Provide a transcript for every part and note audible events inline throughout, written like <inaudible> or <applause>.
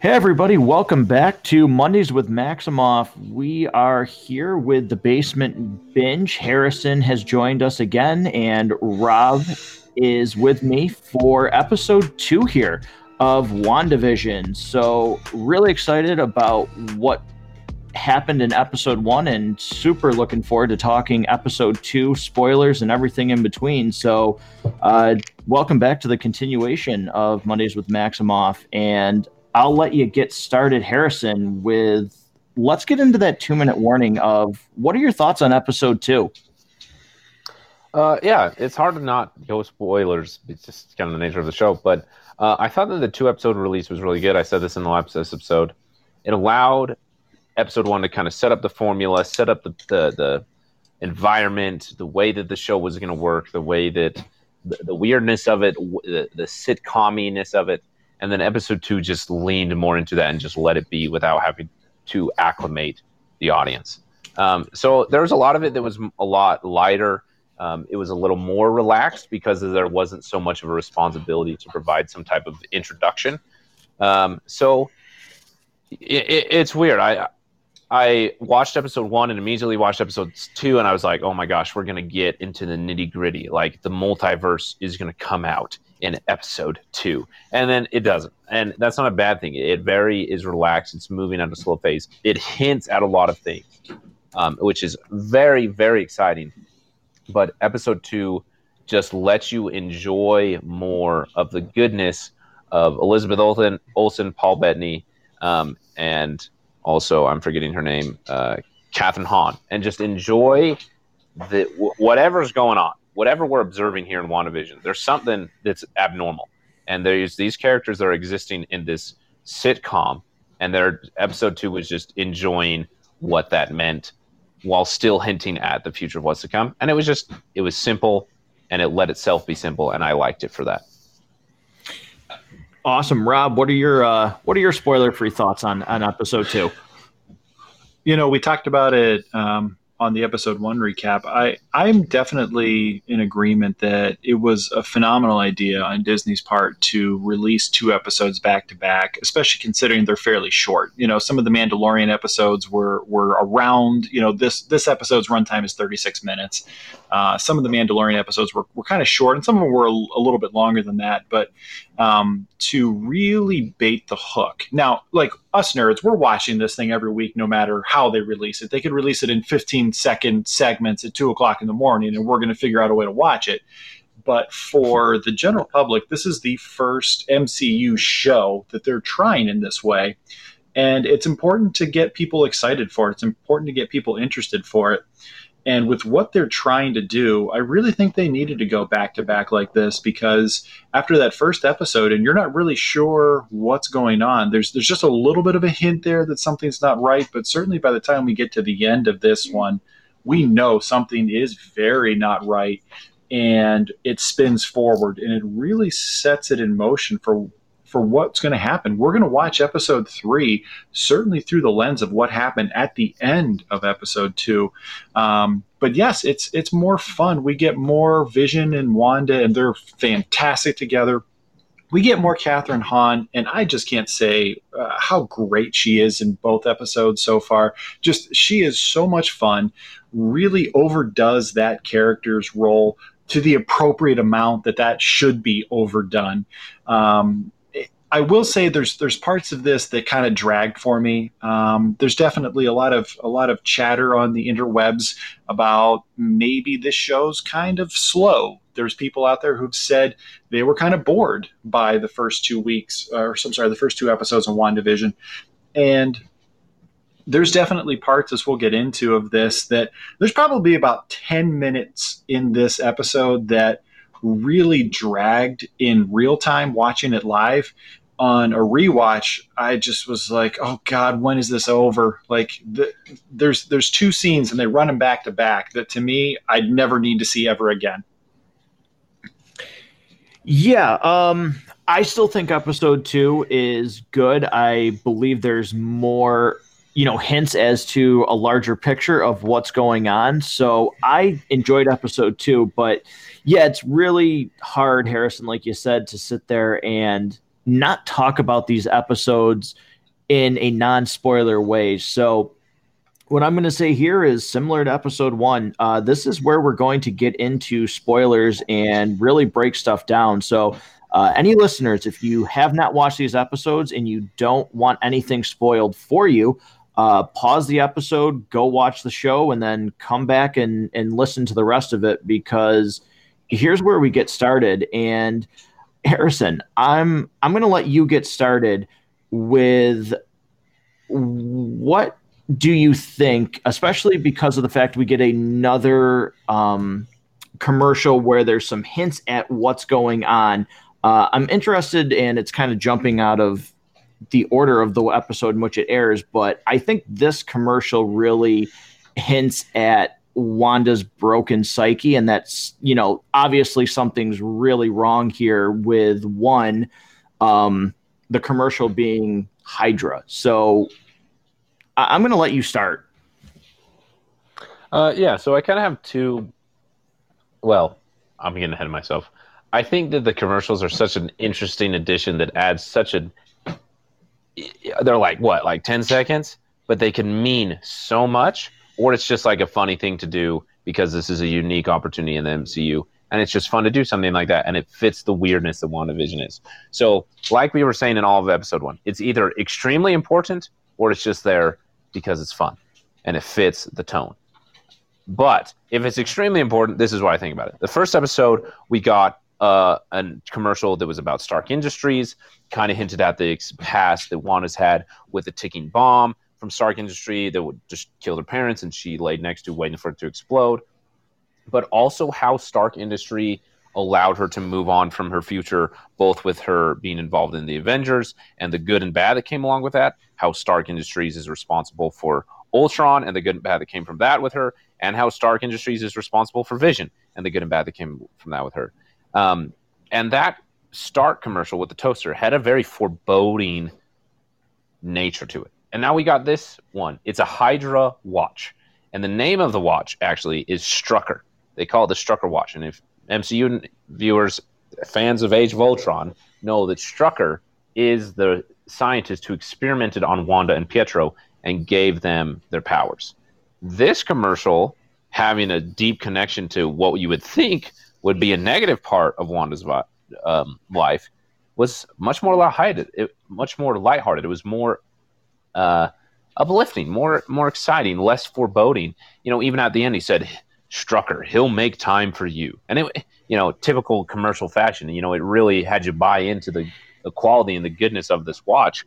Hey, everybody, welcome back to Mondays with Maximoff. We are here with the basement binge. Harrison has joined us again, and Rob is with me for episode two here of WandaVision. So, really excited about what happened in episode one and super looking forward to talking episode two, spoilers, and everything in between. So, uh, welcome back to the continuation of Mondays with Maximoff. And I'll let you get started, Harrison, with let's get into that two minute warning of what are your thoughts on episode two? Uh, yeah, it's hard to not go spoilers. It's just kind of the nature of the show. But uh, I thought that the two episode release was really good. I said this in the last episode. It allowed episode one to kind of set up the formula, set up the, the, the environment, the way that the show was going to work, the way that the, the weirdness of it, the, the sitcominess of it and then episode two just leaned more into that and just let it be without having to acclimate the audience. Um, so there was a lot of it that was a lot lighter. Um, it was a little more relaxed because there wasn't so much of a responsibility to provide some type of introduction. Um, so it, it, it's weird. I I watched episode one and immediately watched episode two, and I was like, "Oh my gosh, we're gonna get into the nitty gritty. Like the multiverse is gonna come out in episode two, and then it doesn't, and that's not a bad thing. It very is relaxed. It's moving at a slow pace. It hints at a lot of things, um, which is very very exciting. But episode two just lets you enjoy more of the goodness of Elizabeth Olsen, Olsen Paul Bettany, um, and also I'm forgetting her name, uh, Kathryn Hahn, and just enjoy the whatever's going on, whatever we're observing here in WandaVision. There's something that's abnormal, and there's these characters that are existing in this sitcom, and their episode two was just enjoying what that meant while still hinting at the future of what's to come. And it was just it was simple, and it let itself be simple, and I liked it for that. Awesome, Rob. What are your uh, what are your spoiler free thoughts on on episode two? You know, we talked about it um, on the episode one recap, I I'm definitely in agreement that it was a phenomenal idea on Disney's part to release two episodes back to back, especially considering they're fairly short. You know, some of the Mandalorian episodes were were around. You know, this this episode's runtime is 36 minutes. Uh, some of the Mandalorian episodes were, were kind of short, and some of them were a, a little bit longer than that. But um, to really bait the hook. Now, like us nerds, we're watching this thing every week, no matter how they release it. They could release it in 15 second segments at two o'clock in the morning, and we're going to figure out a way to watch it. But for the general public, this is the first MCU show that they're trying in this way. And it's important to get people excited for it. It's important to get people interested for it. And with what they're trying to do, I really think they needed to go back to back like this because after that first episode, and you're not really sure what's going on, there's there's just a little bit of a hint there that something's not right. But certainly by the time we get to the end of this one, we know something is very not right, and it spins forward, and it really sets it in motion for for what's going to happen. We're going to watch episode three, certainly through the lens of what happened at the end of episode two. Um, but yes, it's it's more fun. We get more Vision and Wanda, and they're fantastic together. We get more Kathryn Hahn, and I just can't say uh, how great she is in both episodes so far. Just she is so much fun. Really overdoes that character's role to the appropriate amount that that should be overdone. Um, I will say there's there's parts of this that kind of dragged for me. Um, there's definitely a lot of a lot of chatter on the interwebs about maybe this show's kind of slow. There's people out there who've said they were kind of bored by the first two weeks, or I'm sorry, the first two episodes of WandaVision, and there's definitely parts as we'll get into of this that there's probably about 10 minutes in this episode that really dragged in real time watching it live on a rewatch, I just was like, "Oh God, when is this over?" Like, the, there's there's two scenes and they run them back to back that to me I'd never need to see ever again. Yeah, um, I still think episode two is good. I believe there's more, you know, hints as to a larger picture of what's going on. So I enjoyed episode two, but yeah, it's really hard, Harrison, like you said, to sit there and not talk about these episodes in a non spoiler way. So, what I'm going to say here is similar to episode one. Uh, this is where we're going to get into spoilers and really break stuff down. So, uh, any listeners, if you have not watched these episodes and you don't want anything spoiled for you, uh, pause the episode, go watch the show, and then come back and, and listen to the rest of it because here's where we get started. And Harrison, I'm I'm going to let you get started with what do you think, especially because of the fact we get another um, commercial where there's some hints at what's going on. Uh, I'm interested, and it's kind of jumping out of the order of the episode in which it airs, but I think this commercial really hints at Wanda's broken psyche, and that's you know obviously something's really wrong here with one, um, the commercial being Hydra. So I- am going to let you start. Uh, yeah, so I kind of have two. Well, I'm getting ahead of myself. I think that the commercials are such an interesting addition that adds such a they're like what like 10 seconds but they can mean so much or it's just like a funny thing to do because this is a unique opportunity in the mcu and it's just fun to do something like that and it fits the weirdness that wandavision is. So like we were saying in all of episode one it's either extremely important or it's just there because it's fun and it fits the tone. But if it's extremely important this is what i think about it. The first episode we got uh, a commercial that was about Stark Industries, kind of hinted at the past that Wanda's had with a ticking bomb from Stark Industry that would just kill her parents, and she laid next to waiting for it to explode. But also how Stark Industry allowed her to move on from her future, both with her being involved in the Avengers and the good and bad that came along with that. How Stark Industries is responsible for Ultron and the good and bad that came from that with her, and how Stark Industries is responsible for Vision and the good and bad that came from that with her. Um, and that Stark commercial with the toaster had a very foreboding nature to it. And now we got this one. It's a Hydra watch. And the name of the watch actually is Strucker. They call it the Strucker watch. And if MCU viewers, fans of Age of Ultron, know that Strucker is the scientist who experimented on Wanda and Pietro and gave them their powers. This commercial, having a deep connection to what you would think would be a negative part of Wanda's um, life was much more lighthearted. It, much more lighthearted. It was more uh, uplifting, more more exciting, less foreboding. You know, even at the end, he said, "Strucker, he'll make time for you," and it, you know, typical commercial fashion. You know, it really had you buy into the, the quality and the goodness of this watch.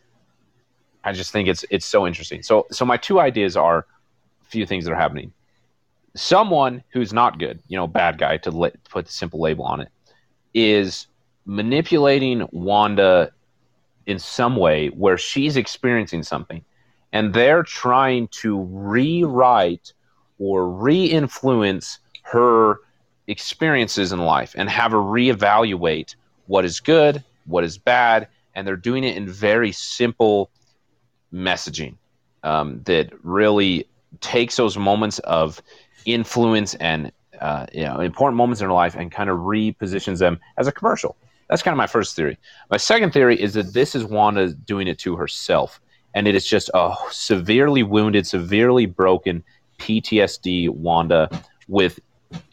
I just think it's it's so interesting. So so my two ideas are a few things that are happening someone who's not good, you know, bad guy to la- put the simple label on it, is manipulating Wanda in some way where she's experiencing something and they're trying to rewrite or re-influence her experiences in life and have her reevaluate what is good, what is bad, and they're doing it in very simple messaging um, that really takes those moments of influence and uh, you know important moments in her life and kind of repositions them as a commercial. That's kind of my first theory. My second theory is that this is Wanda doing it to herself, and it is just a severely wounded, severely broken PTSD Wanda with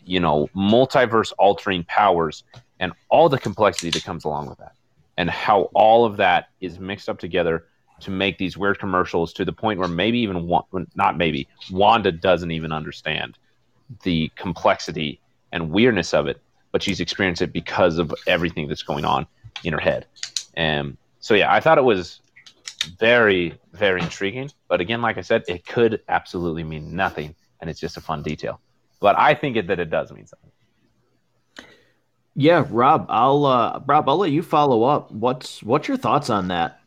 you know multiverse altering powers and all the complexity that comes along with that, and how all of that is mixed up together to make these weird commercials to the point where maybe even not maybe Wanda doesn't even understand the complexity and weirdness of it, but she's experienced it because of everything that's going on in her head. And so yeah, I thought it was very very intriguing, but again, like I said, it could absolutely mean nothing, and it's just a fun detail. But I think it, that it does mean something. Yeah, Rob, I'll uh, Rob, I'll let you follow up. What's what's your thoughts on that?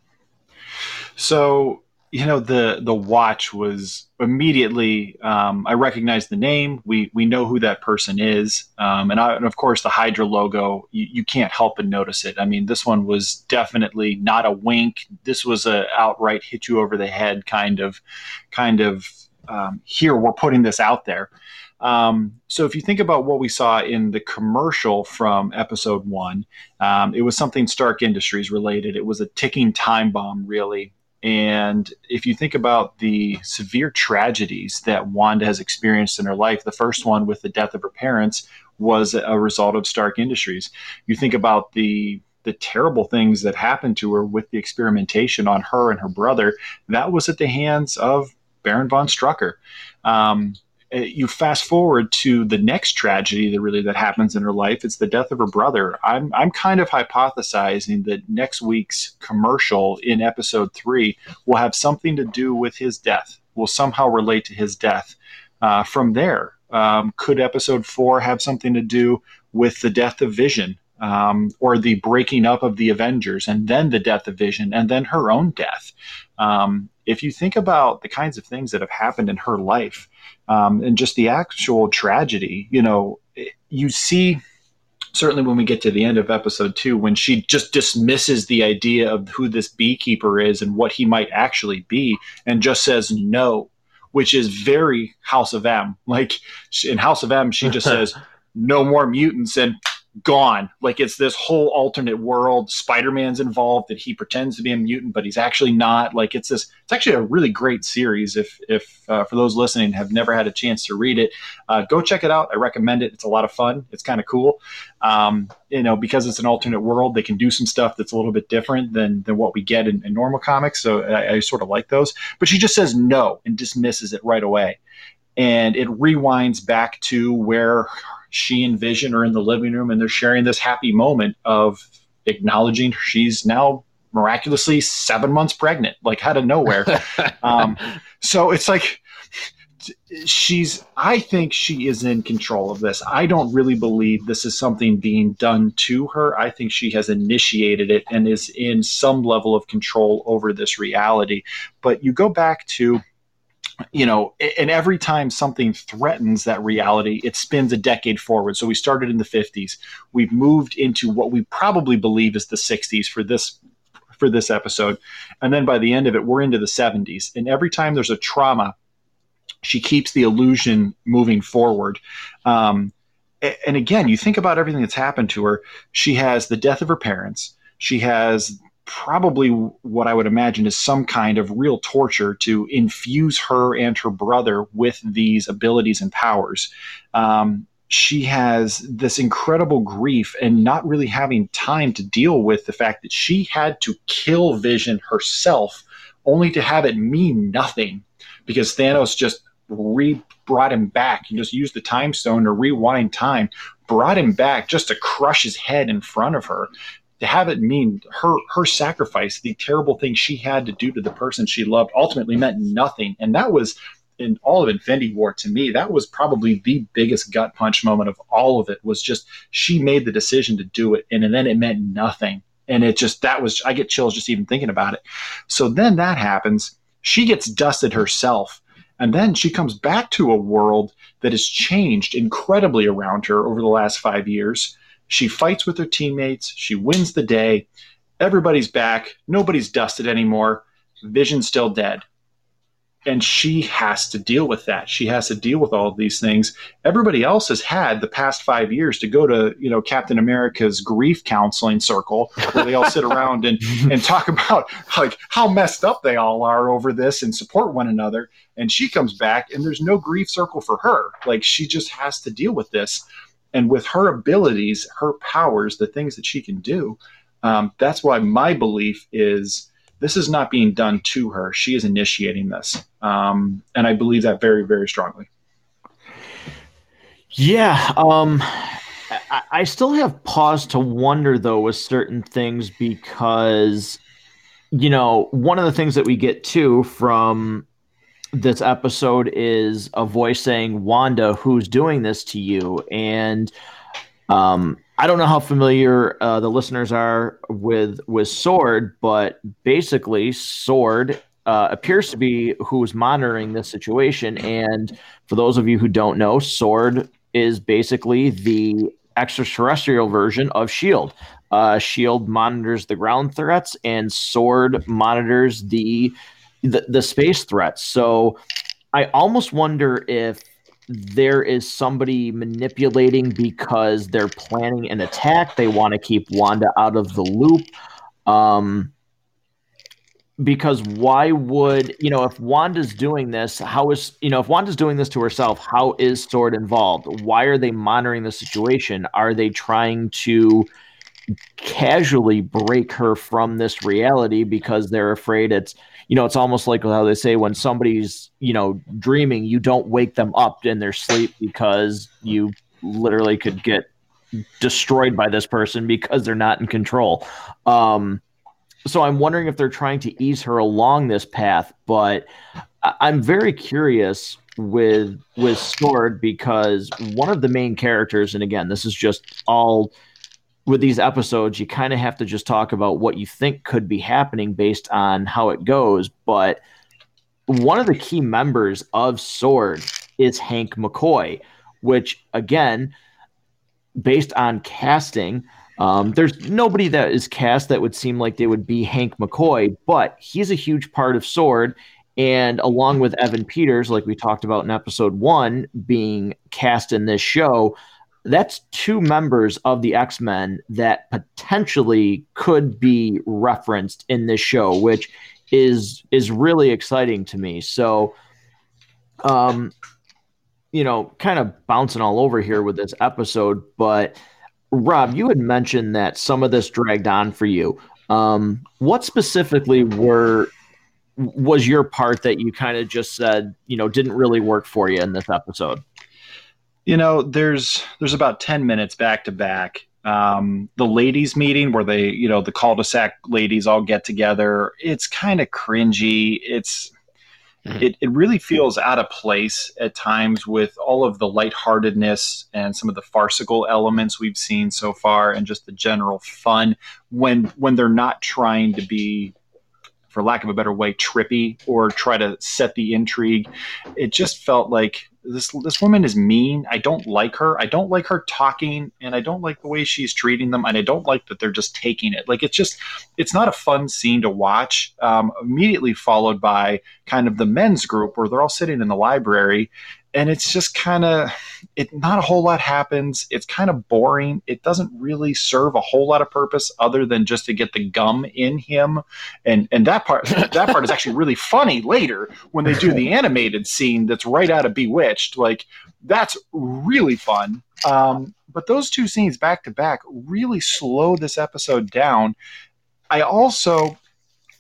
So you know the the watch was immediately um, I recognized the name. We we know who that person is, um, and, I, and, of course the Hydra logo. You, you, can't help but notice it. I mean, this one was definitely not a wink. This was a outright hit you over the head kind of kind of um, here we're putting this out there. Um, so if you think about what we saw in the commercial from episode one, um, it was something Stark Industries related. It was a ticking time bomb, really And if you think about the severe tragedies that Wanda has experienced in her life, the first one with the death of her parents was a result of Stark Industries. You think about the the terrible things that happened to her with the experimentation on her and her brother, that was at the hands of Baron von Strucker. Um, you fast forward to the next tragedy that really that happens in her life it's the death of her brother. I'm i'm kind of hypothesizing that next week's commercial in episode 3 will have something to do with his death will somehow relate to his death. Uh, from there um, could episode 4 have something to do with the death of vision um, or the breaking up of the avengers and then the death of vision and then her own death? Um, if you think about the kinds of things that have happened in her life um, and just the actual tragedy. You know, you see certainly when we get to the end of episode two, when she just dismisses the idea of who this beekeeper is and what he might actually be, and just says no, which is very House of M. Like in House of M, she just <laughs> says no more mutants, and gone. Like it's this whole alternate world. Spider Man's involved that he pretends to be a mutant, but he's actually not. Like it's this. It's actually a really great series. If if uh, for those listening have never had a chance to read it, uh, go check it out. I recommend it. It's a lot of fun. It's kind of cool. Um, you know, because it's an alternate world, they can do some stuff that's a little bit different than than what we get in, in normal comics. So I, I sort of like those. But she just says no and dismisses it right away and it rewinds back to where she and Vision are in the living room and they're sharing this happy moment of acknowledging she's now miraculously seven months pregnant, like out of nowhere. <laughs> um, so it's like she's, I think she is in control of this. I don't really believe this is something being done to her. I think she has initiated it and is in some level of control over this reality. But you go back to you know, and every time something threatens that reality, it spins a decade forward. So we started in the 50s. We've moved into what we probably believe is the 60s for this for this episode. And then by the end of it, we're into the 70s. And every time there's a trauma, she keeps the illusion moving forward. Um, and again, you think about everything that's happened to her. She has the death of her parents. She has probably what I would imagine is some kind of real torture to infuse her and her brother with these abilities and powers. Um, she has this incredible grief and not really having time to deal with the fact that she had to kill Vision herself only to have it mean nothing because Thanos just re brought him back and just used the time stone to rewind time brought him back just to crush his head in front of her to have it mean her her sacrifice, the terrible thing she had to do to the person she loved, ultimately meant nothing. And that was in all of Infinity War to me, that was probably the biggest gut punch moment of all of it. Was just she made the decision to do it, and, and then it meant nothing. And it just that was I get chills just even thinking about it. So then that happens. She gets dusted herself. And then she comes back to a world that has changed incredibly around her over the last five years. She fights with her teammates. She wins the day. Everybody's back. Nobody's dusted anymore. Vision's still dead. And she has to deal with that. She has to deal with all of these things. Everybody else has had the past five years to go to, you know, Captain America's grief counseling circle where they all sit around and, <laughs> and talk about like how messed up they all are over this and support one another. And she comes back and there's no grief circle for her. Like she just has to deal with this and with her abilities, her powers, the things that she can do, um, that's why my belief is this is not being done to her. She is initiating this. Um, and I believe that very, very strongly. Yeah. Um, I, I still have pause to wonder, though, with certain things because, you know, one of the things that we get too from this episode is a voice saying, Wanda, who's doing this to you? And um, I don't know how familiar uh, the listeners are with with Sword, but basically, Sword uh, appears to be who's monitoring this situation. And for those of you who don't know, Sword is basically the extraterrestrial version of Shield. Uh, Shield monitors the ground threats, and Sword monitors the the, the space threats. So I almost wonder if there is somebody manipulating because they're planning an attack. They want to keep Wanda out of the loop. Um, because why would you know if Wanda's doing this? How is you know if Wanda's doing this to herself? How is Sword involved? Why are they monitoring the situation? Are they trying to casually break her from this reality because they're afraid it's you know it's almost like how they say when somebody's you know dreaming you don't wake them up in their sleep because you literally could get destroyed by this person because they're not in control. Um so i'm wondering if they're trying to ease her along this path but i'm very curious with with sword because one of the main characters and again this is just all with these episodes, you kind of have to just talk about what you think could be happening based on how it goes. But one of the key members of Sword is Hank McCoy, which, again, based on casting, um, there's nobody that is cast that would seem like they would be Hank McCoy, but he's a huge part of Sword. And along with Evan Peters, like we talked about in episode one, being cast in this show, that's two members of the X Men that potentially could be referenced in this show, which is is really exciting to me. So, um, you know, kind of bouncing all over here with this episode, but Rob, you had mentioned that some of this dragged on for you. Um, what specifically were was your part that you kind of just said, you know, didn't really work for you in this episode? You know, there's there's about ten minutes back to back. Um, the ladies' meeting where they, you know, the cul-de-sac ladies all get together. It's kind of cringy. It's mm-hmm. it, it really feels out of place at times with all of the lightheartedness and some of the farcical elements we've seen so far and just the general fun when when they're not trying to be for lack of a better way, trippy or try to set the intrigue. It just felt like this this woman is mean. I don't like her. I don't like her talking, and I don't like the way she's treating them, and I don't like that they're just taking it. Like it's just it's not a fun scene to watch. Um, immediately followed by kind of the men's group where they're all sitting in the library, and it's just kind of it not a whole lot happens. It's kind of boring. It doesn't really serve a whole lot of purpose other than just to get the gum in him. And and that part that part is <laughs> actually really funny later when they do the animated scene that's right out of bewitched. Like that's really fun. Um, but those two scenes back to back really slow this episode down. I also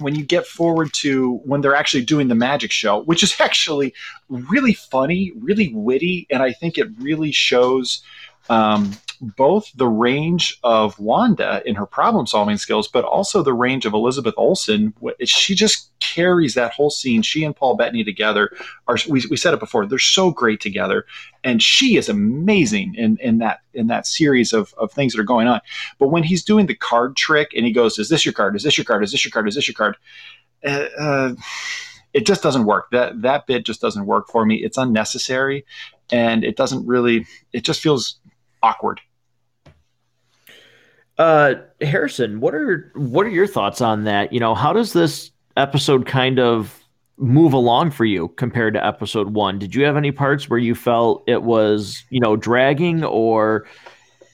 when you get forward to when they're actually doing the magic show, which is <laughs> actually really funny, really witty, and I think it really shows um, both the range of Wanda in her problem solving skills, but also the range of Elizabeth Olsen. She just carries that whole scene. She and Paul Bettany together are, we, we said it before, they're so great together. And she is amazing in, in that in that series of, of things that are going on. But when he's doing the card trick and he goes, Is this your card? Is this your card? Is this your card? Is this your card? Uh, uh, it just doesn't work. That that bit just doesn't work for me. It's unnecessary and it doesn't really it just feels awkward. Uh, Harrison, what are what are your thoughts on that? You know, how does this episode kind of move along for you compared to episode one? Did you have any parts where you felt it was, you know, dragging or,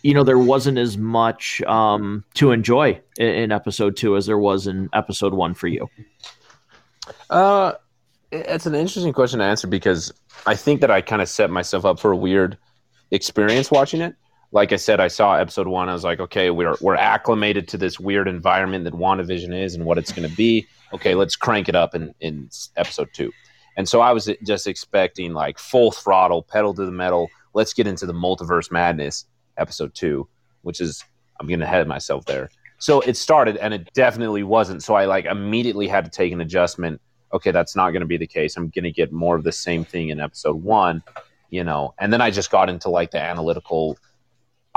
you know, there wasn't as much um, to enjoy in, in episode two as there was in episode one for you? Uh, it's an interesting question to answer because I think that I kind of set myself up for a weird experience watching it. Like I said, I saw episode one. I was like, okay, we're we're acclimated to this weird environment that WandaVision is and what it's going to be. Okay, let's crank it up in in episode two. And so I was just expecting like full throttle, pedal to the metal. Let's get into the multiverse madness, episode two, which is I'm getting ahead of myself there. So it started, and it definitely wasn't. So I like immediately had to take an adjustment. Okay, that's not going to be the case. I'm going to get more of the same thing in episode one you know and then i just got into like the analytical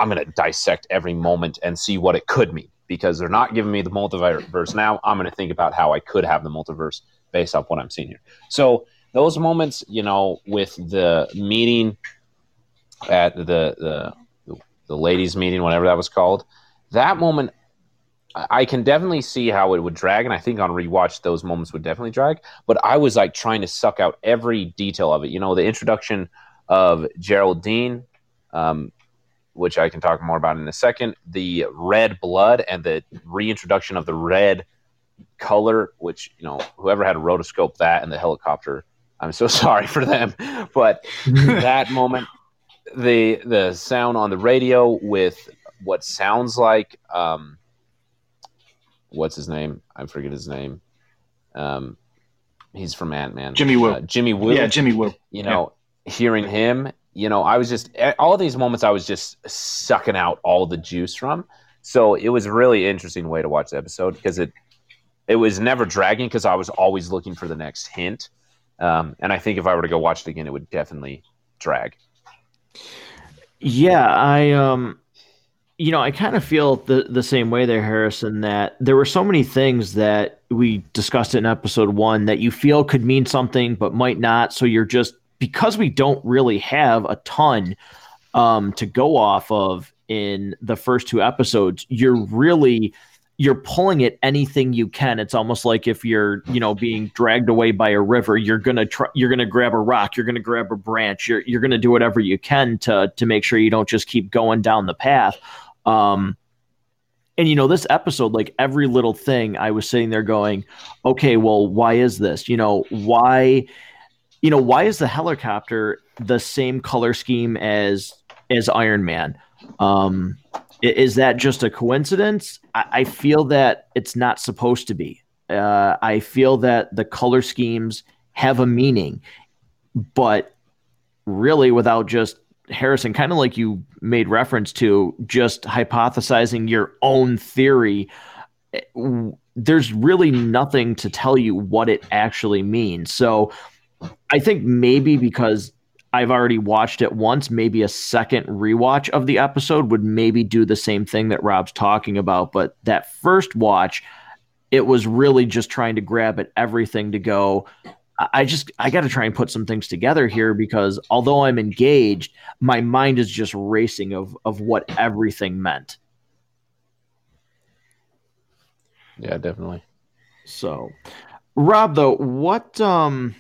i'm going to dissect every moment and see what it could mean because they're not giving me the multiverse now i'm going to think about how i could have the multiverse based off what i'm seeing here so those moments you know with the meeting at the the the ladies meeting whatever that was called that moment I can definitely see how it would drag, and I think on rewatch those moments would definitely drag. But I was like trying to suck out every detail of it. You know, the introduction of Geraldine, um, which I can talk more about in a second, the red blood and the reintroduction of the red color, which you know, whoever had a rotoscope that and the helicopter, I'm so <laughs> sorry for them. But <laughs> that moment, the the sound on the radio with what sounds like um, what's his name? I forget his name. Um, he's from Ant Man. Jimmy Woo. Uh, Jimmy Woo. Yeah, Jimmy Woo. You know, yeah. hearing him, you know, I was just all these moments I was just sucking out all the juice from. So it was a really interesting way to watch the episode because it it was never dragging because I was always looking for the next hint. Um, and I think if I were to go watch it again, it would definitely drag. Yeah, I um you know, I kind of feel the the same way there, Harrison. That there were so many things that we discussed in episode one that you feel could mean something but might not. So you're just because we don't really have a ton um, to go off of in the first two episodes. You're really you're pulling at anything you can. It's almost like if you're, you know, being dragged away by a river, you're gonna try, you're gonna grab a rock, you're gonna grab a branch, you're you're gonna do whatever you can to to make sure you don't just keep going down the path. Um, and you know, this episode, like every little thing, I was sitting there going, okay, well, why is this? You know, why, you know, why is the helicopter the same color scheme as as Iron Man? Um, is that just a coincidence? I, I feel that it's not supposed to be. Uh, I feel that the color schemes have a meaning, but really, without just Harrison, kind of like you made reference to, just hypothesizing your own theory, there's really nothing to tell you what it actually means. So I think maybe because I've already watched it once, maybe a second rewatch of the episode would maybe do the same thing that Rob's talking about. But that first watch, it was really just trying to grab at everything to go, I just I got to try and put some things together here because although I'm engaged, my mind is just racing of of what everything meant. Yeah, definitely. So, Rob, though, what um,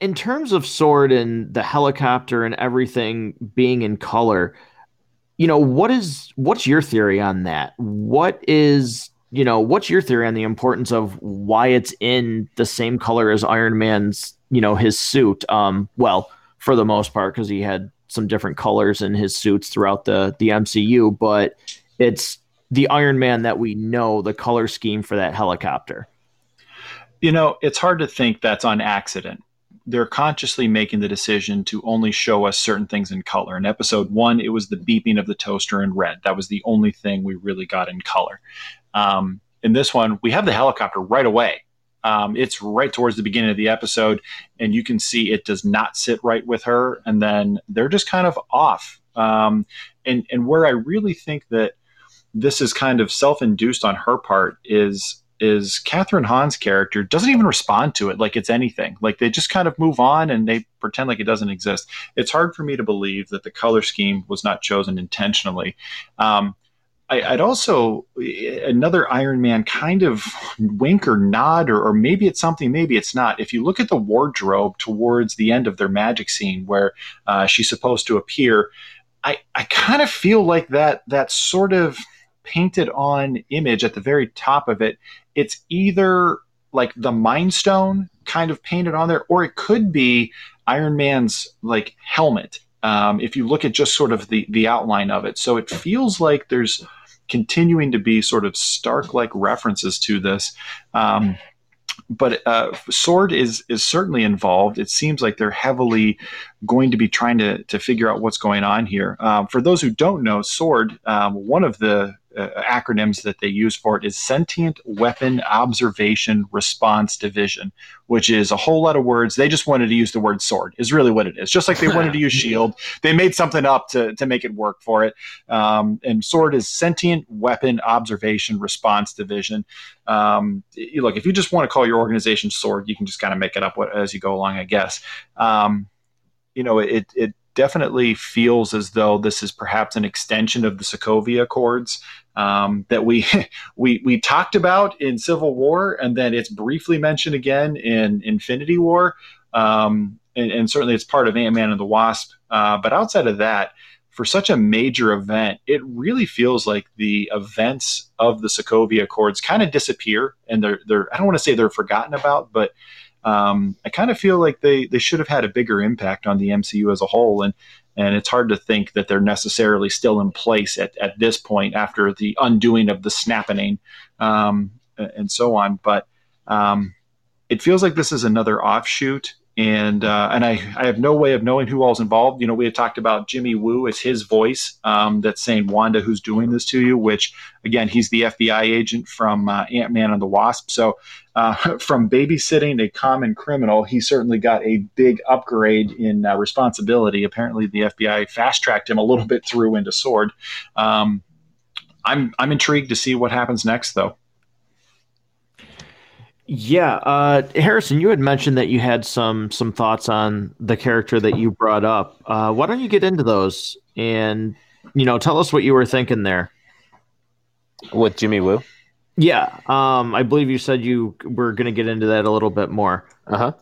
in terms of sword and the helicopter and everything being in color, you know, what is what's your theory on that? What is you know, what's your theory on the importance of why it's in the same color as Iron Man's, you know, his suit? Um, well, for the most part, because he had some different colors in his suits throughout the the MCU, but it's the Iron Man that we know, the color scheme for that helicopter. You know, it's hard to think that's on accident. They're consciously making the decision to only show us certain things in color. In episode one, it was the beeping of the toaster in red. That was the only thing we really got in color. Um, in this one, we have the helicopter right away. Um, it's right towards the beginning of the episode, and you can see it does not sit right with her, and then they're just kind of off. Um, and and where I really think that this is kind of self-induced on her part is is Kathryn Hahn's character doesn't even respond to it like it's anything. Like they just kind of move on and they pretend like it doesn't exist. It's hard for me to believe that the color scheme was not chosen intentionally. Um, I, would also another Iron Man kind of wink or nod, or, or, maybe it's something, maybe it's not. If you look at the wardrobe towards the end of their magic scene where uh, she's supposed to appear, I, I kind of feel like that that sort of painted on image at the very top of it. It's either like the Mind Stone kind of painted on there, or it could be Iron Man's like helmet. Um, if you look at just sort of the the outline of it, so it feels like there's continuing to be sort of stark like references to this. Um, but uh, Sword is is certainly involved. It seems like they're heavily going to be trying to to figure out what's going on here. Um, for those who don't know, Sword, um, one of the acronyms that they use for it is Sentient Weapon Observation Response Division, which is a whole lot of words. They just wanted to use the word sword, is really what it is. Just like they wanted to use <laughs> shield, they made something up to, to make it work for it. Um, and sword is Sentient Weapon Observation Response Division. Um, look, if you just want to call your organization sword, you can just kind of make it up as you go along, I guess. Um, you know, it, it definitely feels as though this is perhaps an extension of the Sokovia Accords um, that we <laughs> we we talked about in Civil War, and then it's briefly mentioned again in Infinity War, um, and, and, certainly it's part of Ant Man and the Wasp. Uh, but outside of that, for such a major event, it really feels like the events of the Sokovia Accords kind of disappear, and they're they're I don't want to say they're forgotten about, but um, I kind of feel like they they should have had a bigger impact on the MCU as a whole, and and it's hard to think that they're necessarily still in place at, at this point after the undoing of the snapping um, and so on. But um, it feels like this is another offshoot and uh, and I, I have no way of knowing who all's involved. You know, we had talked about Jimmy Woo as his voice um, that's saying Wanda, who's doing this to you. Which again, he's the FBI agent from uh, Ant Man and the Wasp. So uh, <laughs> from babysitting a common criminal, he certainly got a big upgrade in uh, responsibility. Apparently, the FBI fast tracked him a little bit through into Sword. Um, I'm I'm intrigued to see what happens next, though. Yeah, uh, Harrison, you had mentioned that you had some some thoughts on the character that you brought up. Uh, why don't you get into those and you know tell us what you were thinking there with Jimmy Woo? Yeah, um, I believe you said you were going to get into that a little bit more. Uh-huh.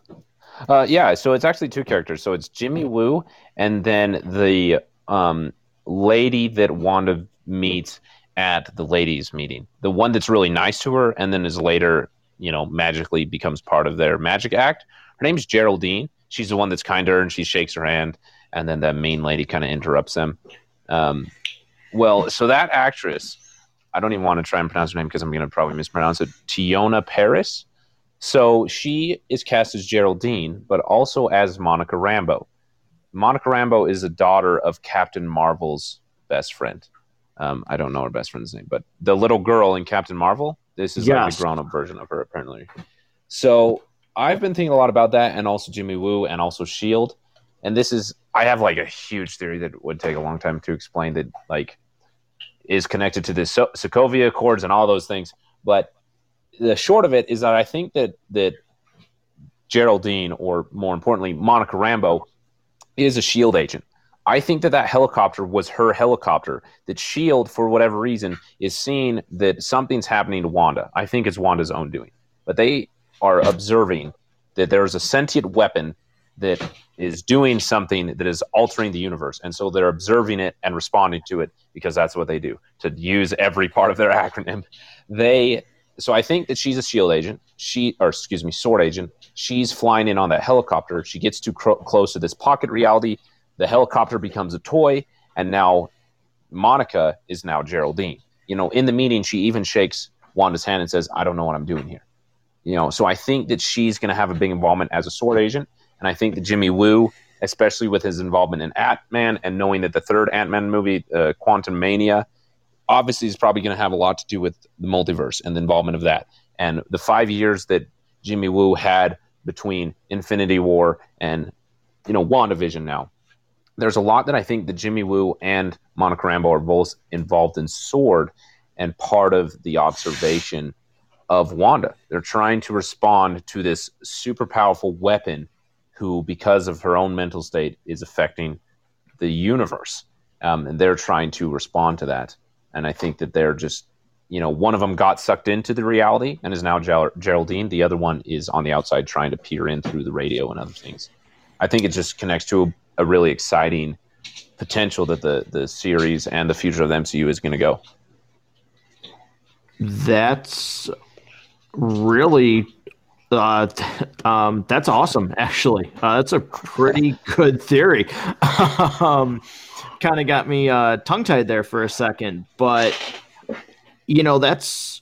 Uh Yeah, so it's actually two characters. So it's Jimmy Woo and then the um, lady that Wanda meets at the ladies' meeting. The one that's really nice to her, and then is later you know, magically becomes part of their magic act. Her name's Geraldine. She's the one that's kind her and she shakes her hand, and then the main lady kind of interrupts them. Um, well, so that actress, I don't even want to try and pronounce her name because I'm going to probably mispronounce it. Teyonah Parris. So she is cast as Geraldine, but also as Monica Rambeau. Monica Rambeau is a daughter of Captain Marvel's best friend. Um, I don't know her best friend's name, but the little girl in Captain Marvel, this is yes. like the grown up version of her, apparently. So I've been thinking a lot about that, and also Jimmy Woo, and also Shield. And this is, I have like a huge theory that would take a long time to explain that, like, is connected to the so- Sokovia Accords and all those things. But the short of it is that I think that that Geraldine, or more importantly, Monica Rambeau, is a Shield agent. I think that that helicopter was her helicopter. That Shield, for whatever reason, is seeing that something's happening to Wanda. I think it's Wanda's own doing, but they are observing that there is a sentient weapon that is doing something that is altering the universe, and so they're observing it and responding to it because that's what they do. To use every part of their <laughs> acronym, they. So I think that she's a Shield agent. She, or excuse me, Sword agent. She's flying in on that helicopter. She gets too close to this pocket reality the helicopter becomes a toy, and now Monica is now Geraldine. You know, in the meeting, she even shakes Wanda's hand and says, I don't know what I'm doing here. You know, so I think that she's going to have a big involvement as a sword agent. And I think that Jimmy Woo, especially with his involvement in Ant Man and knowing that the third Ant Man movie, uh, Quantumania, obviously is probably going to have a lot to do with the multiverse and the involvement of that. And the five years that Jimmy Woo had between Infinity War and, you know, WandaVision now, there's a lot that I think that Jimmy Woo and Monica Rambeau are both involved in Sword and part of the observation of Wanda. They're trying to respond to this super powerful weapon who, because of her own mental state, is affecting the universe. Um, and they're trying to respond to that. And I think that they're just, you know, one of them got sucked into the reality and is now Ger- Geraldine. The other one is on the outside trying to peer in through the radio and other things. I think it just connects to a really exciting potential that the the series and the future of the MCU is going to go. That's really uh, um, that's awesome. Actually, uh, that's a pretty good theory. <laughs> um, kind of got me uh, tongue tied there for a second, but you know that's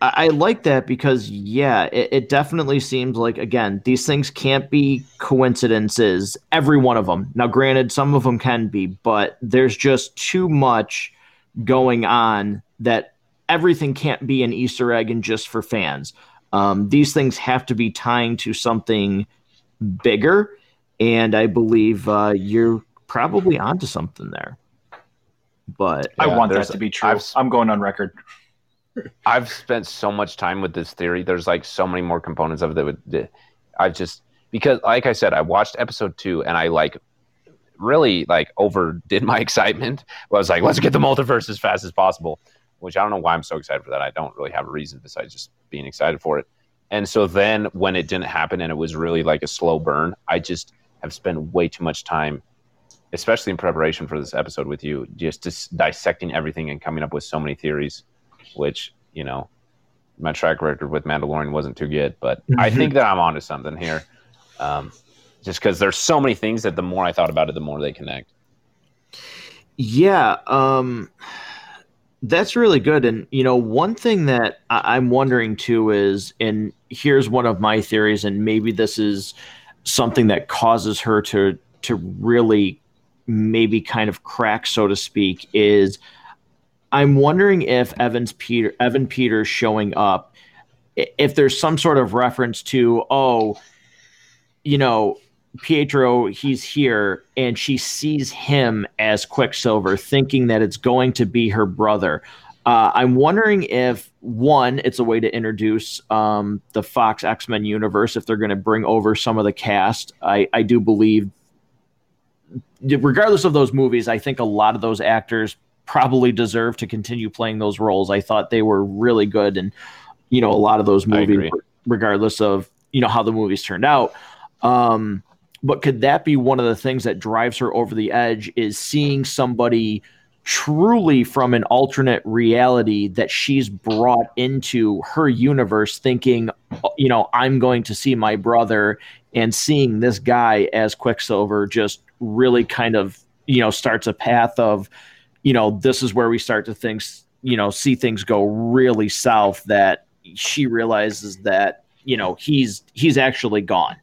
I, I like that because yeah, it, it, definitely seems like again these things can't be coincidences. Every one of them. Now, granted, some of them can be, but there's just too much going on that everything can't be an Easter egg and just for fans. Um, these things have to be tying to something bigger, and I believe uh, you're probably onto something there. But I want that to be true. I've, I'm going on record. <laughs> I've spent so much time with this theory. There's like so many more components of it that I've just because, like I said, I watched episode two and I like really like overdid my <laughs> excitement. I was like, let's get the multiverse as fast as possible. Which I don't know why I'm so excited for that. I don't really have a reason besides just being excited for it. And so then when it didn't happen and it was really like a slow burn, I just have spent way too much time especially in preparation for this episode with you, just, just dissecting everything and coming up with so many theories, which you know, my track record with Mandalorian wasn't too good, but mm-hmm. I think that I'm onto something here. Um, just because there's so many things that the more I thought about it, the more they connect. Yeah, um, that's really good. And you know, one thing that I- I'm wondering too is, and here's one of my theories, and maybe this is something that causes her to to really maybe kind of crack, so to speak, is I'm wondering if Evans Peter Evan Peters showing up, if there's some sort of reference to, oh, you know, Pietro, he's here, and she sees him as Quicksilver, thinking that it's going to be her brother. Uh, I'm wondering if one, it's a way to introduce um, the Fox X Men universe. If they're going to bring over some of the cast, I, I do believe, regardless of those movies, I think a lot of those actors probably deserve to continue playing those roles. I thought they were really good, and you know, a lot of those movies, regardless of you know how the movies turned out. Um, but could that be one of the things that drives her over the edge is seeing somebody truly from an alternate reality that she's brought into her universe thinking oh, you know i'm going to see my brother and seeing this guy as quicksilver just really kind of you know starts a path of you know this is where we start to think you know see things go really south that she realizes that you know he's he's actually gone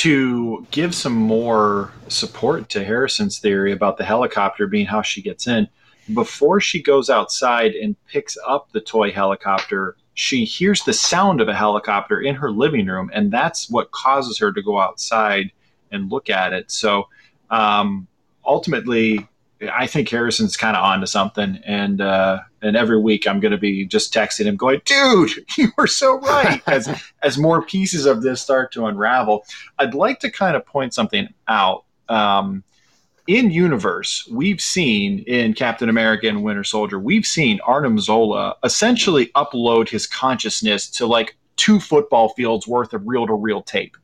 to give some more support to Harrison's theory about the helicopter being how she gets in, before she goes outside and picks up the toy helicopter, she hears the sound of a helicopter in her living room, and that's what causes her to go outside and look at it. So um, ultimately, I think Harrison's kind of on to something, and uh, and every week I'm going to be just texting him, going, "Dude, <laughs> you were so right." <laughs> as as more pieces of this start to unravel, I'd like to kind of point something out. Um, in universe, we've seen in Captain America and Winter Soldier, we've seen Arnim Zola essentially upload his consciousness to like two football fields worth of reel to reel tape.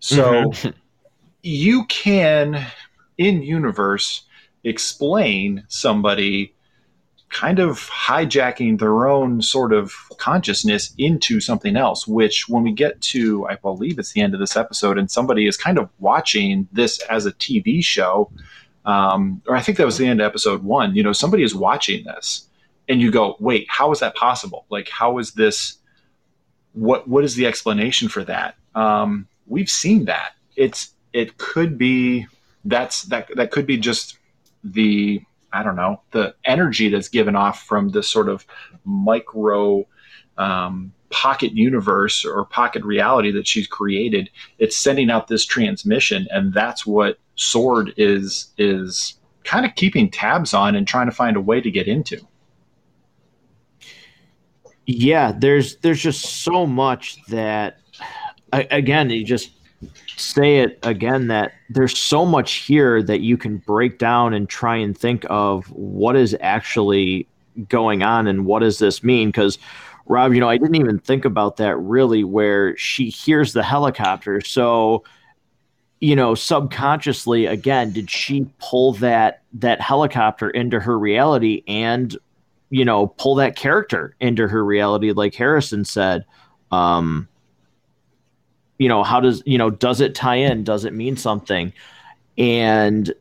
So mm-hmm. <laughs> you can, in universe, explain somebody kind of hijacking their own sort of consciousness into something else, which when we get to, I believe it's the end of this episode, and somebody is kind of watching this as a TV show, um, or I think that was the end of episode one, you know, somebody is watching this and you go, wait, how is that possible? Like, how is this? What, what is the explanation for that? Um, we've seen that. It's, it could be, that's, that, that could be just the I don't know the energy that's given off from this sort of micro um, pocket universe or pocket reality that she's created. It's sending out this transmission, and that's what Sword is is kind of keeping tabs on and trying to find a way to get into. Yeah, there's there's just so much that again you just say it again that there's so much here that you can break down and try and think of what is actually going on and what does this mean? Because rob you know i didn't even think about that really where she hears the helicopter. So you know subconsciously again did she pull that that helicopter into her reality and you know pull that character into her reality like harrison said? Um you know how does you know does it tie in? Does it mean something? And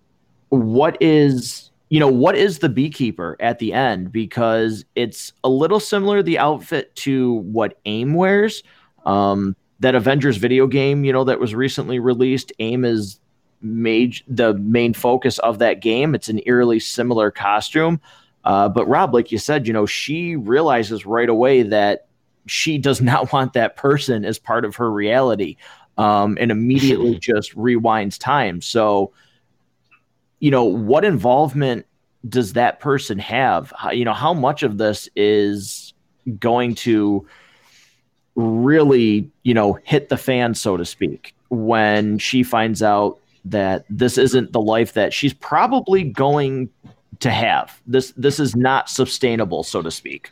what is you know what is the beekeeper at the end? Because it's a little similar the outfit to what aim wears. Um that avengers video game you know that was recently released aim is made the main focus of that game. It's an eerily similar costume. Uh, but rob like you said you know she realizes right away that she does <laughs> not want that person as part of her reality um, and immediately <laughs> just rewinds time. So, you know, what involvement does that person have? How, you know, how much of this is going to really, you know, hit the fan, so to speak, when she finds out that this isn't the life that she's probably going to have. This this is not sustainable, so to speak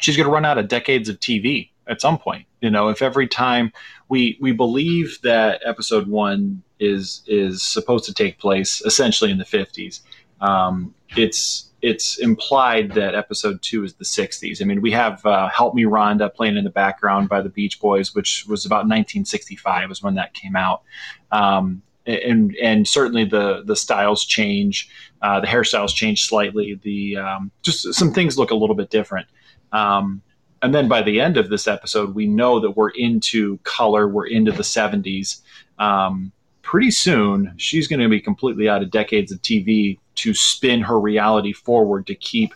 she's going to run out of decades of TV at some point. You know, if every time we we believe that episode one is is supposed to take place essentially in the 50s, um, it's it's implied that episode two is the 60s. I mean, we have uh, "Help Me, Rhonda" playing in the background by the Beach Boys, which was about 1965 was when that came out. Um, and and certainly the the styles change, uh, the hairstyles change slightly. The um, just some things look a little bit different. Um, and then by the end of this episode, we know that we're into color. We're into the 70s. Um, pretty soon, she's going to be completely out of decades of TV to spin her reality forward to keep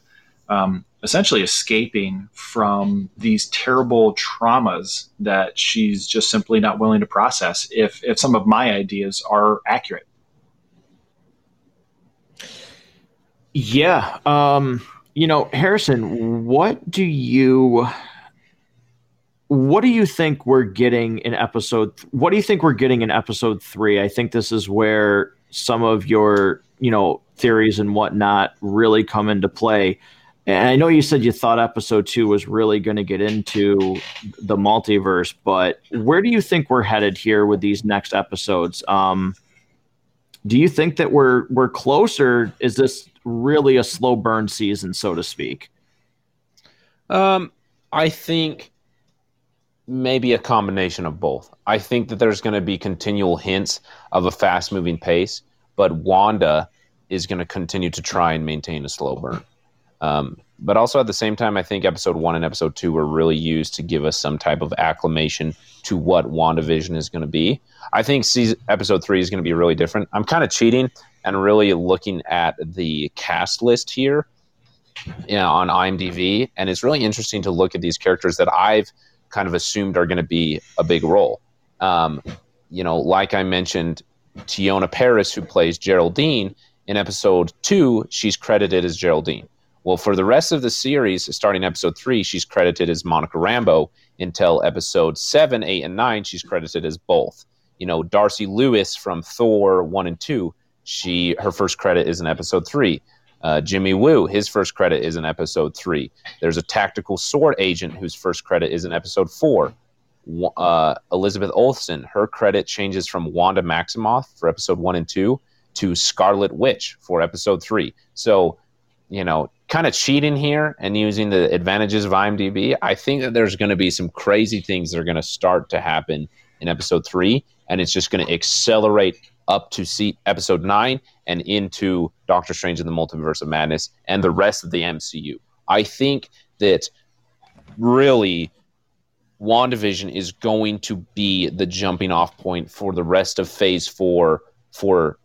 um, essentially escaping from these terrible traumas that she's just simply not willing to process if if some of my ideas are accurate yeah um you know harrison what do you what do you think we're getting in episode what do you think we're getting in episode three i think this is where some of your you know theories and whatnot really come into play and I know you said you thought episode two was really going to get into the multiverse, but where do you think we're headed here with these next episodes? Um, do you think that we're we're closer? Is this really a slow burn season, so to speak? Um, I think maybe a combination of both. I think that there's going to be continual hints of a fast moving pace, but Wanda is going to continue to try and maintain a slow burn. Um, but also at the same time, I think episode one and episode two were really used to give us some type of acclamation to what WandaVision is going to be. I think season, episode three is going to be really different. I'm kind of cheating and really looking at the cast list here you know, on IMDb, and it's really interesting to look at these characters that I've kind of assumed are going to be a big role. Um, you know, like I mentioned, Teyonah Parris, who plays Geraldine in episode two, she's credited as Geraldine. Well, for the rest of the series, starting episode three, she's credited as Monica Rambeau until episode seven, eight, and nine, she's credited as both. You know, Darcy Lewis from Thor one and two, she her first credit is in episode three. Uh, Jimmy Woo, his first credit is in episode three. There's a tactical sword agent whose first credit is in episode four. Uh, Elizabeth Olsen, her credit changes from Wanda Maximoff for episode one and two to Scarlet Witch for episode three. So, you know, kind of cheating here and using the advantages of IMDb, I think that there's going to be some crazy things that are going to start to happen in episode three, and it's just going to accelerate up to see episode nine and into Doctor Strange and the Multiverse of Madness and the rest of the MCU. I think that really WandaVision is going to be the jumping off point for the rest of phase four for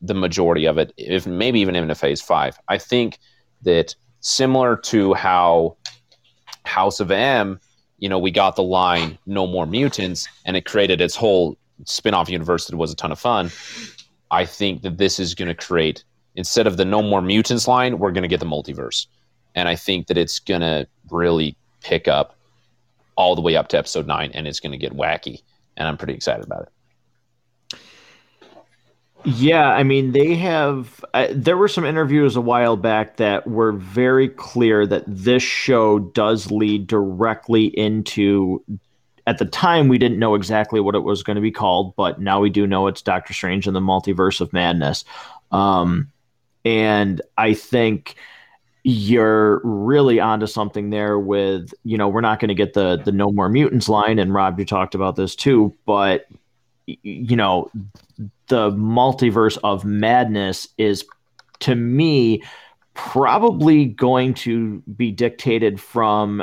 the majority of it, if maybe even into phase five. I think that similar to how House of M, you know, we got the line "No More Mutants" and it created its whole spin-off universe that was a ton of fun. I think that this is going to create instead of the "No More Mutants" line, we're going to get the multiverse, and I think that it's going to really pick up all the way up to episode nine, and it's going to get wacky, and I'm pretty excited about it. Yeah, I mean, they have. Uh, there were some interviews a while back that were very clear that this show does lead directly into. At the time, we didn't know exactly what it was going to be called, but now we do know it's Doctor Strange and the Multiverse of Madness. Um, and I think you're really onto something there with you know we're not going to get the the no more mutants line and rob you talked about this too but you know the multiverse of madness is to me probably going to be dictated from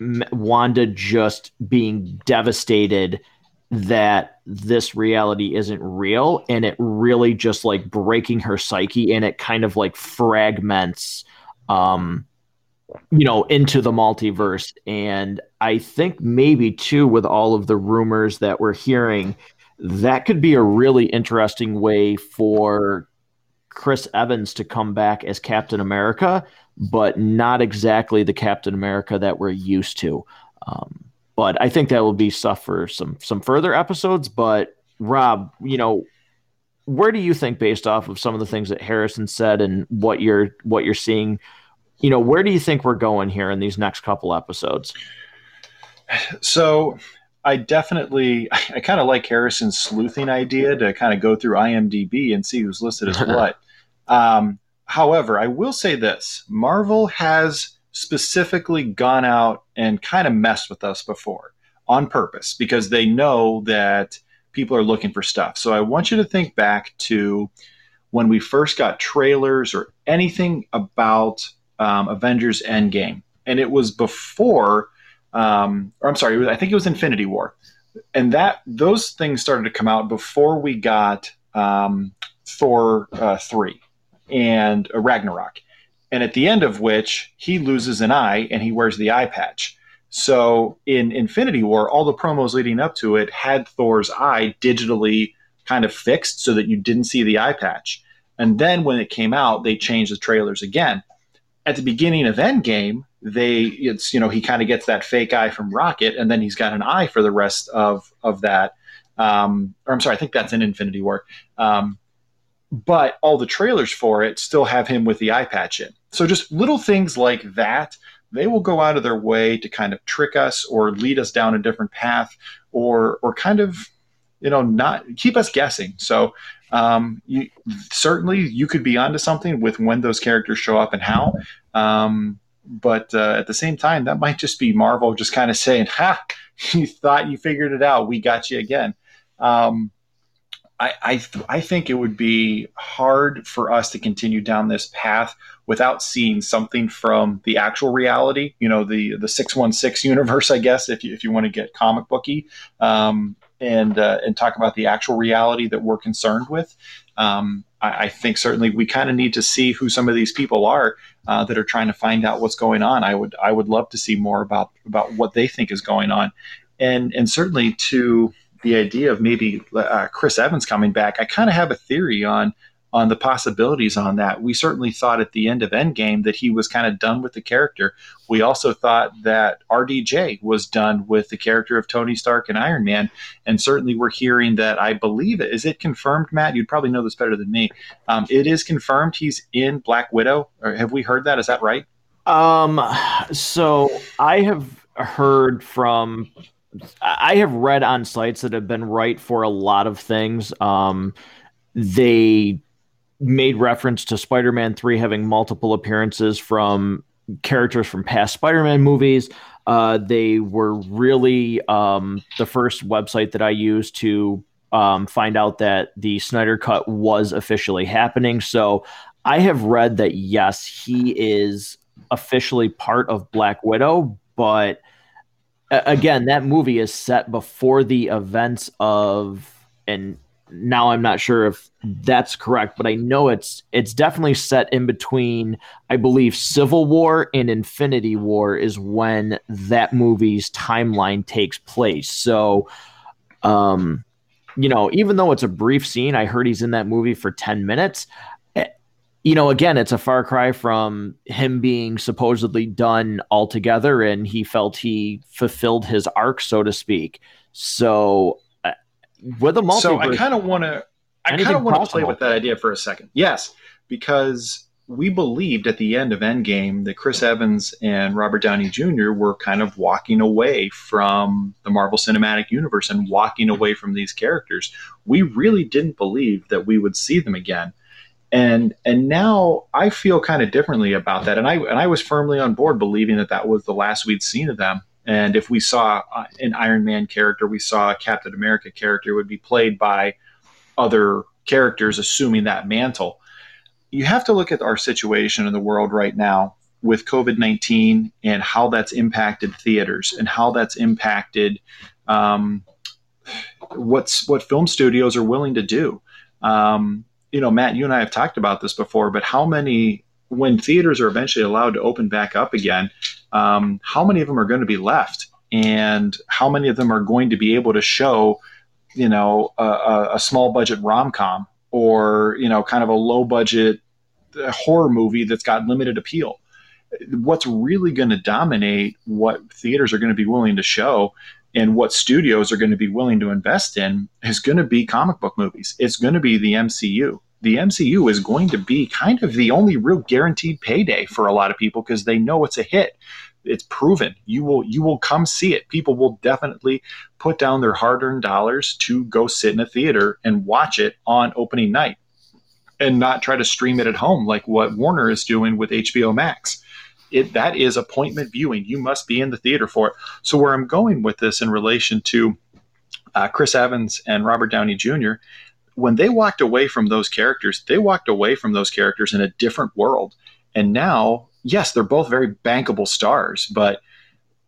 Wanda just being devastated that this reality isn't real and it really just like breaking her psyche and it kind of like fragments um you know into the multiverse. And i think maybe too with all of the rumors that we're hearing that could be a really interesting way for Chris Evans to come back as Captain America, but not exactly the Captain America that we're used to. Um, but I think that will be stuff for some some further episodes. But Rob, you know, where do you think, based off of some of the things that Harrison said and what you're what you're seeing, you know, where do you think we're going here in these next couple episodes? So I definitely, <laughs> I kind of like Harrison's sleuthing idea to kind of go through IMDb and see who's listed as <laughs> what. Um, however, I will say this Marvel has specifically gone out and kind of messed with us before on purpose because they know that people are looking for stuff. So I want you to think back to when we first got trailers or anything about um, Avengers Endgame. And it was before, um, or I'm sorry, I think it was Infinity War. And that those things started to come out before we got um, Thor uh, 3 and uh, Ragnarok. And at the end of which, he loses an eye and he wears the eye patch. So in Infinity War, all the promos leading up to it had Thor's eye digitally kind of fixed so that you didn't see the eye patch. And then when it came out, they changed the trailers again. At the beginning of Endgame, they it's you know he kind of gets that fake eye from Rocket, and then he's got an eye for the rest of of that. Um, or I'm sorry, I think that's in Infinity War. Um, but all the trailers for it still have him with the eye patch in. So just little things like that, they will go out of their way to kind of trick us or lead us down a different path, or or kind of you know not keep us guessing. So um, you, certainly you could be onto something with when those characters show up and how. Um, but uh, at the same time, that might just be Marvel just kind of saying, "Ha, <laughs> you thought you figured it out. We got you again." Um, I I, th- I think it would be hard for us to continue down this path without seeing something from the actual reality. You know, the the six one six universe, I guess, if you if you want to get comic booky. Um, and uh, and talk about the actual reality that we're concerned with. Um, I, I, think certainly we kind of need to see who some of these people are uh, that are trying to find out what's going on. I would I would love to see more about about what they think is going on, and and certainly to the idea of maybe uh, Chris Evans coming back. I kind of have a theory on on the possibilities on that. We certainly thought at the end of Endgame that he was kind of done with the character. We also thought that RDJ was done with the character of Tony Stark and Iron Man. And certainly we're hearing that, I believe it. Is it confirmed, Matt? You'd probably know this better than me. Um, it is confirmed he's in Black Widow. Or have we heard that? Is that right? Um, so I have heard from I have read on sites that have been right for a lot of things. Um, they made reference to Spider-Man 3 having multiple appearances from characters from past Spider-Man movies. Uh, they were really um, the first website that I used to um, find out that the Snyder Cut was officially happening. So I have read that yes, he is officially part of Black Widow, but again, that movie is set before the events of and now I'm not sure if that's correct, but I know it's it's definitely set in between. I believe Civil War and Infinity War is when that movie's timeline takes place. So, um, you know, even though it's a brief scene, I heard he's in that movie for ten minutes. Eh, you know, again, it's a far cry from him being supposedly done altogether, and he felt he fulfilled his arc, so to speak. So with a multiverse. So I kind of want to. I kind of want to play with that idea for a second. Yes, because we believed at the end of Endgame that Chris Evans and Robert Downey Jr. were kind of walking away from the Marvel Cinematic Universe and walking away from these characters. We really didn't believe that we would see them again. And and now I feel kind of differently about that. And I and I was firmly on board believing that that was the last we'd seen of them. And if we saw uh, an Iron Man character, we saw a Captain America character, would be played by other characters assuming that mantle. You have to look at our situation in the world right now with COVID 19 and how that's impacted theaters and how that's impacted um, what's what film studios are willing to do. Um, you know, Matt, you and I have talked about this before, but how many, when theaters are eventually allowed to open back up again, um, how many of them are going to be left, and how many of them are going to be able to show, you know, a, a small budget rom com or you know, kind of a low budget uh, horror movie that's got limited appeal. What's really going to dominate what theaters are going to be willing to show and what studios are going to be willing to invest in is going to be comic book movies. It's going to be the MCU the MCU is going to be kind of the only real guaranteed payday for a lot of people because they know it's a hit. it's proven. You will you will come see it. People will definitely put down their hard-earned dollars to go sit in a theater and watch it on opening night and not try to stream it at home like what Warner is doing with HBO Max. It, that is appointment viewing. You must be in the theater for it. So where I'm going with this in relation to uh, Chris Evans and Robert Downey Jr. When they walked away from those characters, they walked away from those characters in a different world. And now, yes, they're both very bankable stars, but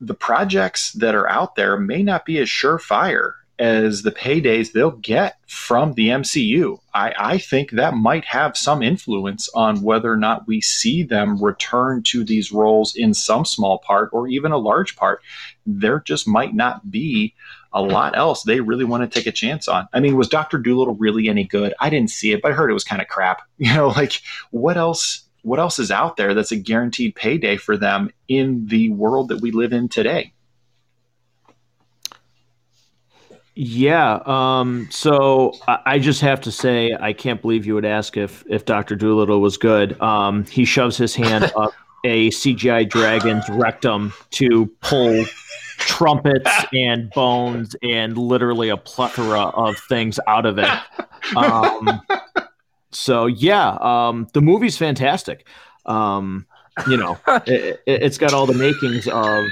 the projects that are out there may not be as surefire as the paydays they'll get from the MCU. I, I, think that might have some influence on whether or not we see them return to these roles in some small part or even a large part. There just might not be a lot else they really want to take a chance on. I mean, was Doctor Dolittle really any good? I didn't see it, but I heard it was kind of crap. <laughs> You know, like what else? What else is out there that's a guaranteed payday for them in the world that we live in today? Yeah. Um, so I, I, just have to say, I can't believe you would ask if if Doctor Dolittle was good. Um, he shoves his hand <laughs> up a CGI dragon's rectum to pull trumpets <laughs> and bones and literally a plethora of things out of it. Um, so yeah, um, the movie's fantastic. Um, you know, <laughs> it, has got all the makings of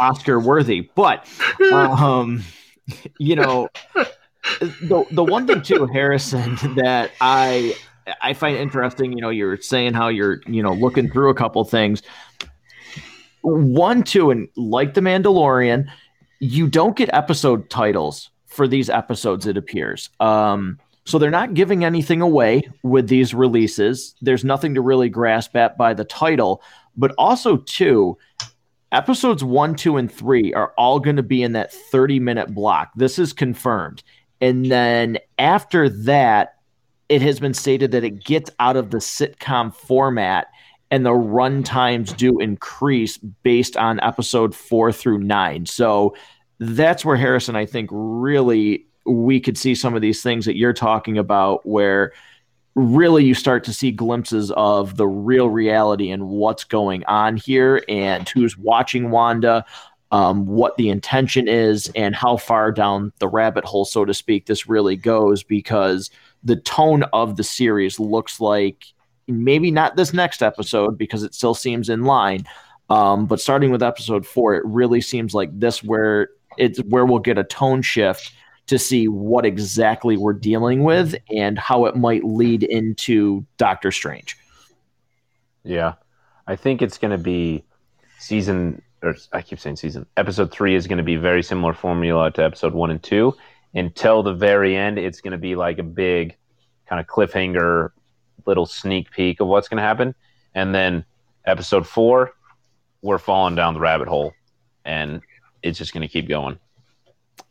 Oscar worthy, but um, you know, the the one thing too, Harrison, that I I find interesting. You know, you're saying how you're you know looking through a couple things. One, two, and like the Mandalorian, you don't get episode titles for these episodes. It appears. Um, so they're not giving anything away with these releases. There's nothing to really grasp at by the title, but also two, episodes one, two, and three are all going to be in that 30 minute block. This is confirmed. And then after that, it has been stated that it gets out of the sitcom format and the run times do increase based on episode four through nine. So that's where Harrison, I think, really we could see some of these things that you're talking about where really you start to see glimpses of the real reality and what's going on here and who's watching Wanda, um, what the intention is, and how far down the rabbit hole, so to speak, this really goes because the tone of the series looks like maybe not this next episode because it still seems in line. Um, but starting with episode four, it really seems like this where it's where we'll get a tone shift to see what exactly we're dealing with and how it might lead into Doctor Strange. Yeah. I think it's going to be season, or I keep saying season, episode three is going to be very similar formula to episode one and two. Until the very end, it's going to be like a big kind of cliffhanger, little sneak peek of what's going to happen. And then episode four, we're falling down the rabbit hole and it's just going to keep going.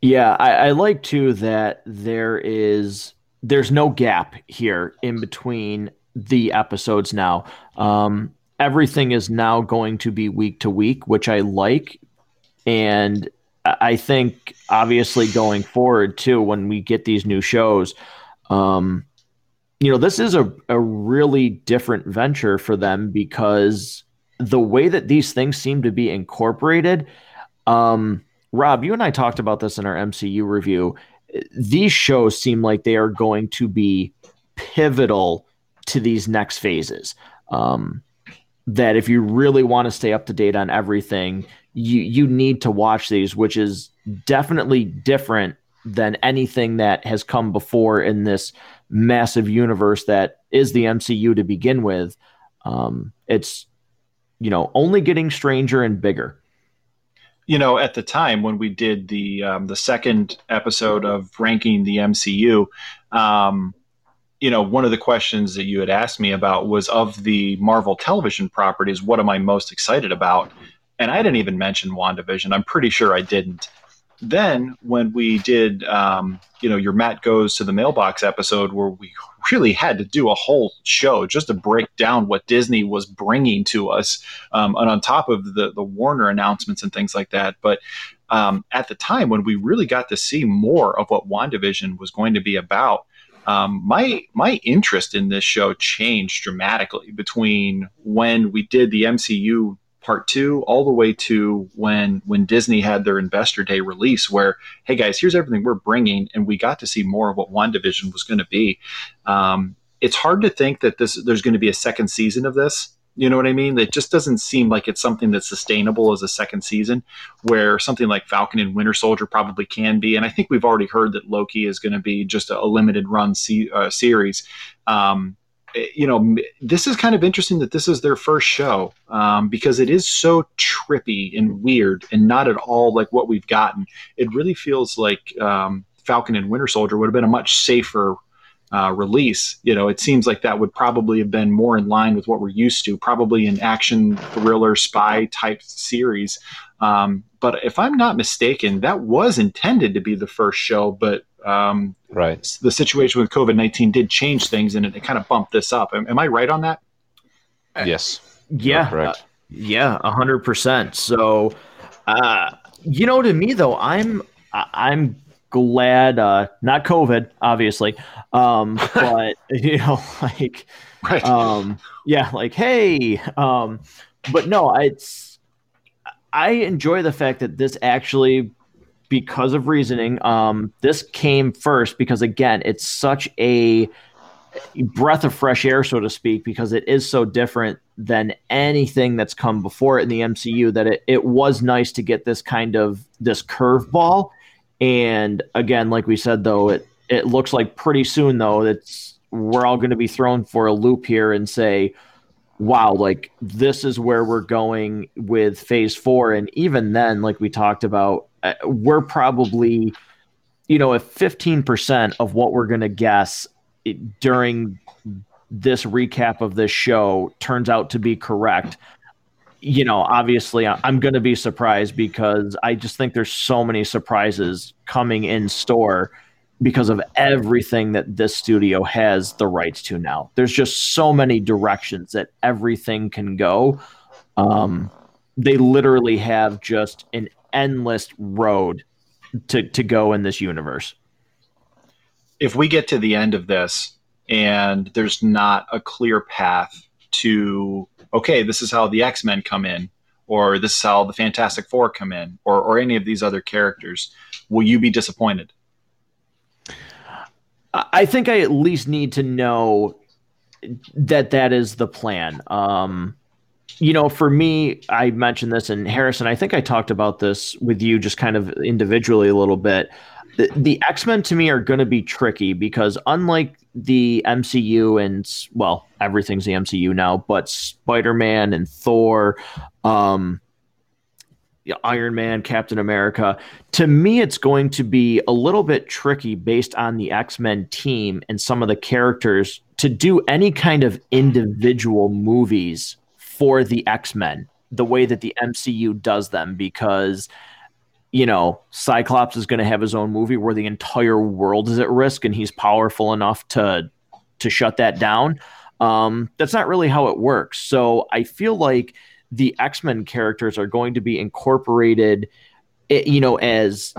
Yeah, I, I like too that there is there's no gap here in between the episodes now. Um, everything is now going to be week to week, which I like. And I think obviously going forward too, when we get these new shows, um, you know, this is a, a really different venture for them because the way that these things seem to be incorporated, um, Rob, you and I talked about this in our MCU review. These shows seem like they are going to be pivotal to these next phases. Um, that if you really want to stay up to date on everything, you you need to watch these, which is definitely different than anything that has come before in this massive universe that is the MCU to begin with. Um, it's you know only getting stranger and bigger you know, at the time when we did the um, the second episode of ranking the MCU, um, you know, one of the questions that you had asked me about was of the Marvel television properties, what am I most excited about? And I didn't even mention WandaVision. I'm pretty sure I didn't. Then when we did, um, you know, your Matt goes to the mailbox episode where we really had to do a whole show just to break down what Disney was bringing to us, um, and on top of the the Warner announcements and things like that. But um, at the time when we really got to see more of what WandaVision was going to be about, um, my my interest in this show changed dramatically between when we did the MCU part two, all the way to when when Disney had their Investor Day release, where hey guys, here's everything we're bringing, and we got to see more of what WandaVision was going to be. Um, it's hard to think that this there's going to be a second season of this. You know what I mean? It just doesn't seem like it's something that's sustainable as a second season, where something like Falcon and Winter Soldier probably can be. And I think we've already heard that Loki is going to be just a, a limited run se- uh, series. Um, you know, this is kind of interesting that this is their first show um, because it is so trippy and weird and not at all like what we've gotten. It really feels like um, Falcon and Winter Soldier would have been a much safer uh, release, you know, it seems like that would probably have been more in line with what we're used to, probably an action thriller spy type series. Um, but if I'm not mistaken, that was intended to be the first show, but um, right, the situation with COVID nineteen did change things, and it, it, kind of bumped this up. Am, am, I right on that? Yes. Yeah. correct. Uh, yeah, hundred percent. So, uh, you know, to me though, I'm I'm glad uh not covid obviously um <laughs> but you know <laughs> like right. um yeah like hey um but no it's i enjoy the fact that this actually because of reasoning um this came first because again it's such a breath of fresh air so to speak because it is so different than anything that's come before it in the mcu that it, it was nice to get this kind of this curveball. And again, like we said, though, it it looks like pretty soon though that's we're all going to be thrown for a loop here and say, wow, like this is where we're going with phase four. And even then, like we talked about, uh, we're probably, you know, if 15% of what we're going to guess during this recap of this show turns out to be correct, you know, obviously I'm going to be surprised because I just think there's so many surprises coming in store because of everything that this studio has the rights to now. There's just so many directions that everything can go. Um, they literally have just an endless road to, to go in this universe. If we get to the end of this and there's not a clear path to okay, this is how the X Men come in, or this is how the Fantastic Four come in, or or any of these other characters, will you be disappointed? I think I at least need to know that that is the plan. Um, you know, for me, I mentioned this, and Harrison, I think I talked about this with you just kind of individually a little bit. The, the X Men to me are going to be tricky because, unlike the MCU and well, everything's the MCU now, but Spider Man and Thor, um, Iron Man, Captain America. To me, it's going to be a little bit tricky based on the X Men team and some of the characters to do any kind of individual movies for the X Men the way that the MCU does them because you know, Cyclops is going to have his own movie where the entire world is at risk and he's powerful enough to to shut that down. Um, that's not really how it works. So I feel like the X Men characters are going to be incorporated, eh, you know, as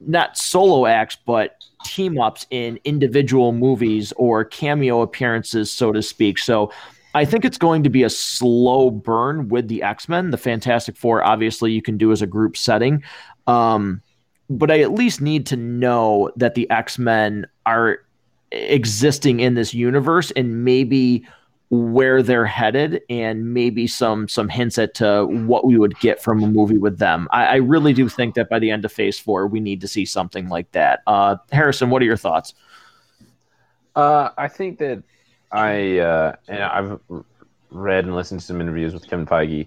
not solo acts, but team ups in individual movies or cameo appearances, so to speak. So I think it's going to be a slow burn with the X Men. The Fantastic Four, obviously, you can do as a group setting. Um, but I at least need to know that the X Men are existing in this universe and maybe where they're headed and maybe some some hints at to what we would get from a movie with them. I, I, really do think that by the end of Phase Four, we need to see something like that. Uh, Harrison, what are your thoughts? Uh, I think that I uh, and I've read and listened to some interviews with Kevin Feige,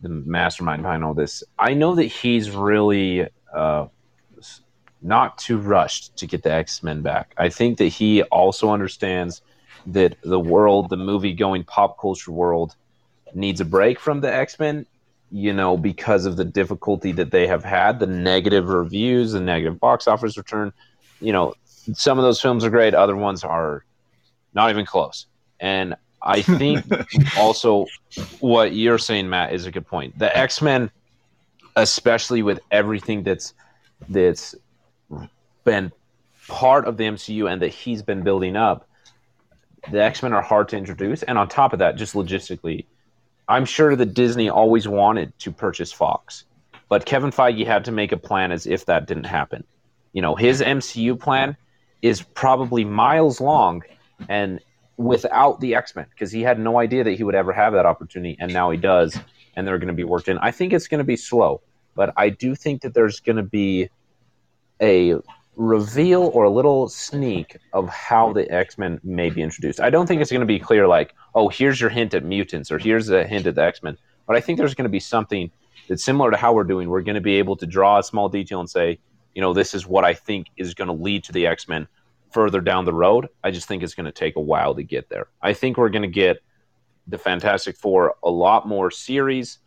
the mastermind behind all this. I know that he's really uh, not too rushed to get the X Men back. I think that he also understands that the world, the movie going pop culture world, needs a break from the X Men. You know, because of the difficulty that they have had, the negative reviews, the negative box office return. You know, some of those films are great, other ones are not even close. And I think <laughs> also what you're saying, Matt, is a good point. The X Men, especially with everything that's that's been part of the MCU and that he's been building up, the X Men are hard to introduce. And on top of that, just logistically, I'm sure that Disney always wanted to purchase Fox, but Kevin Feige had to make a plan as if that didn't happen. You know, his MCU plan is probably miles long and without the X Men because he had no idea that he would ever have that opportunity, and now he does, and they're going to be worked in. I think it's going to be slow, but I do think that there's going to be a reveal or a little sneak of how the X Men may be introduced. I don't think it's going to be clear, like, oh, here's your hint at mutants or here's a hint at the X Men, but I think there's going to be something that's similar to how we're doing. We're going to be able to draw a small detail and say, you know, this is what I think is going to lead to the X Men further down the road. I just think it's going to take a while to get there. I think we're going to get the Fantastic Four a lot more series,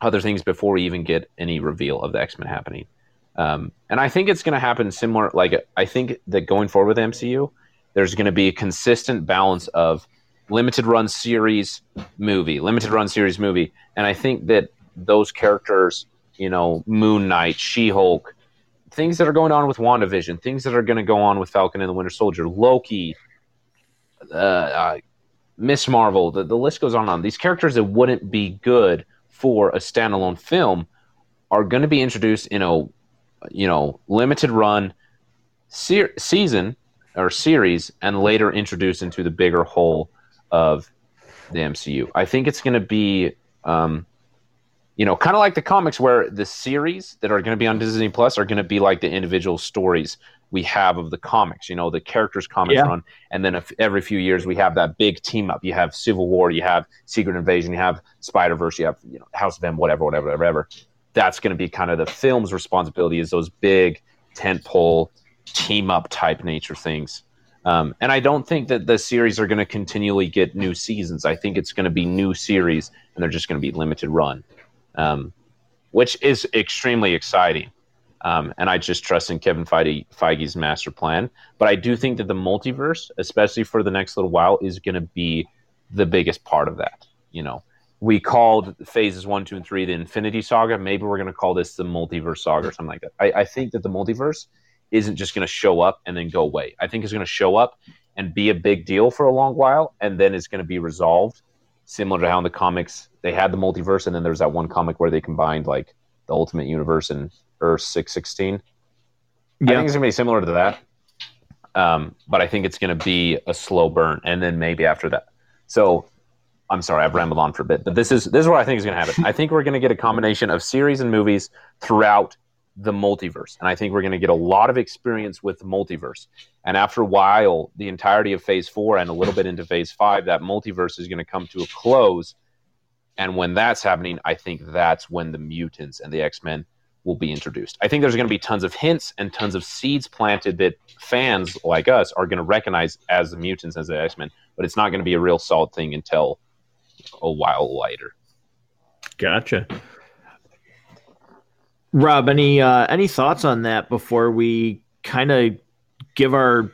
other things before we even get any reveal of the X Men happening. Um, and I think it's going to happen similar. Like I think that going forward with MCU, there's going to be a consistent balance of limited run series movie, limited run series movie, and I think that those characters, you know, Moon Knight, She Hulk, things that are going on with WandaVision, things that are going to go on with Falcon and the Winter Soldier, Loki, uh, uh, Miss Marvel, the, the list goes on and on. These characters that wouldn't be good for a standalone film are going to be introduced in a you know limited run se- season or series and later introduced into the bigger whole of the MCU. I think it's going to be um, you know, kind of like the comics where the series that are going to be on Disney Plus are going to be like the individual stories we have of the comics, you know, the characters comics yeah. run. And then if, every few years we have that big team up. You have Civil War, you have Secret Invasion, you have Spider Verse, you have, you know, House of M, whatever, whatever, whatever. That's going to be kind of the film's responsibility is those big tentpole team up type nature things. Um, and I don't think that the series are going to continually get new seasons. I think it's going to be new series and they're just going to be limited run um, which is extremely exciting. Um, and I just trust in Kevin Feige, Feige's master plan. But I do think that the multiverse, especially for the next little while, is going to be the biggest part of that. You know, we called phases one, two, and three the Infinity Saga. Maybe we're going to call this the Multiverse Saga or something like that. I, I think that the multiverse isn't just going to show up and then go away. I think it's going to show up and be a big deal for a long while, and then it's going to be resolved similar to how in the comics they had the multiverse, and then there's that one comic where they combined like the Ultimate Universe and Earth six sixteen. Yeah. I think it's gonna be similar to that, um, but I think it's gonna be a slow burn, and then maybe after that. So, I'm sorry, I've rambled on for a bit, but this is this is what I think is gonna happen. I think we're gonna get a combination of series and movies throughout the multiverse. And I think we're going to get a lot of experience with the multiverse. And after a while, the entirety of phase four and a little bit into phase five, that multiverse is going to come to a close. And when that's happening, I think that's when the mutants and the X Men will be introduced. I think there's going to be tons of hints and tons of seeds planted that fans like us are going to recognize as the mutants, as the X Men, but it's not going to be a real solid thing until a while later. Gotcha. Rob, any uh, any thoughts on that before we kind of give our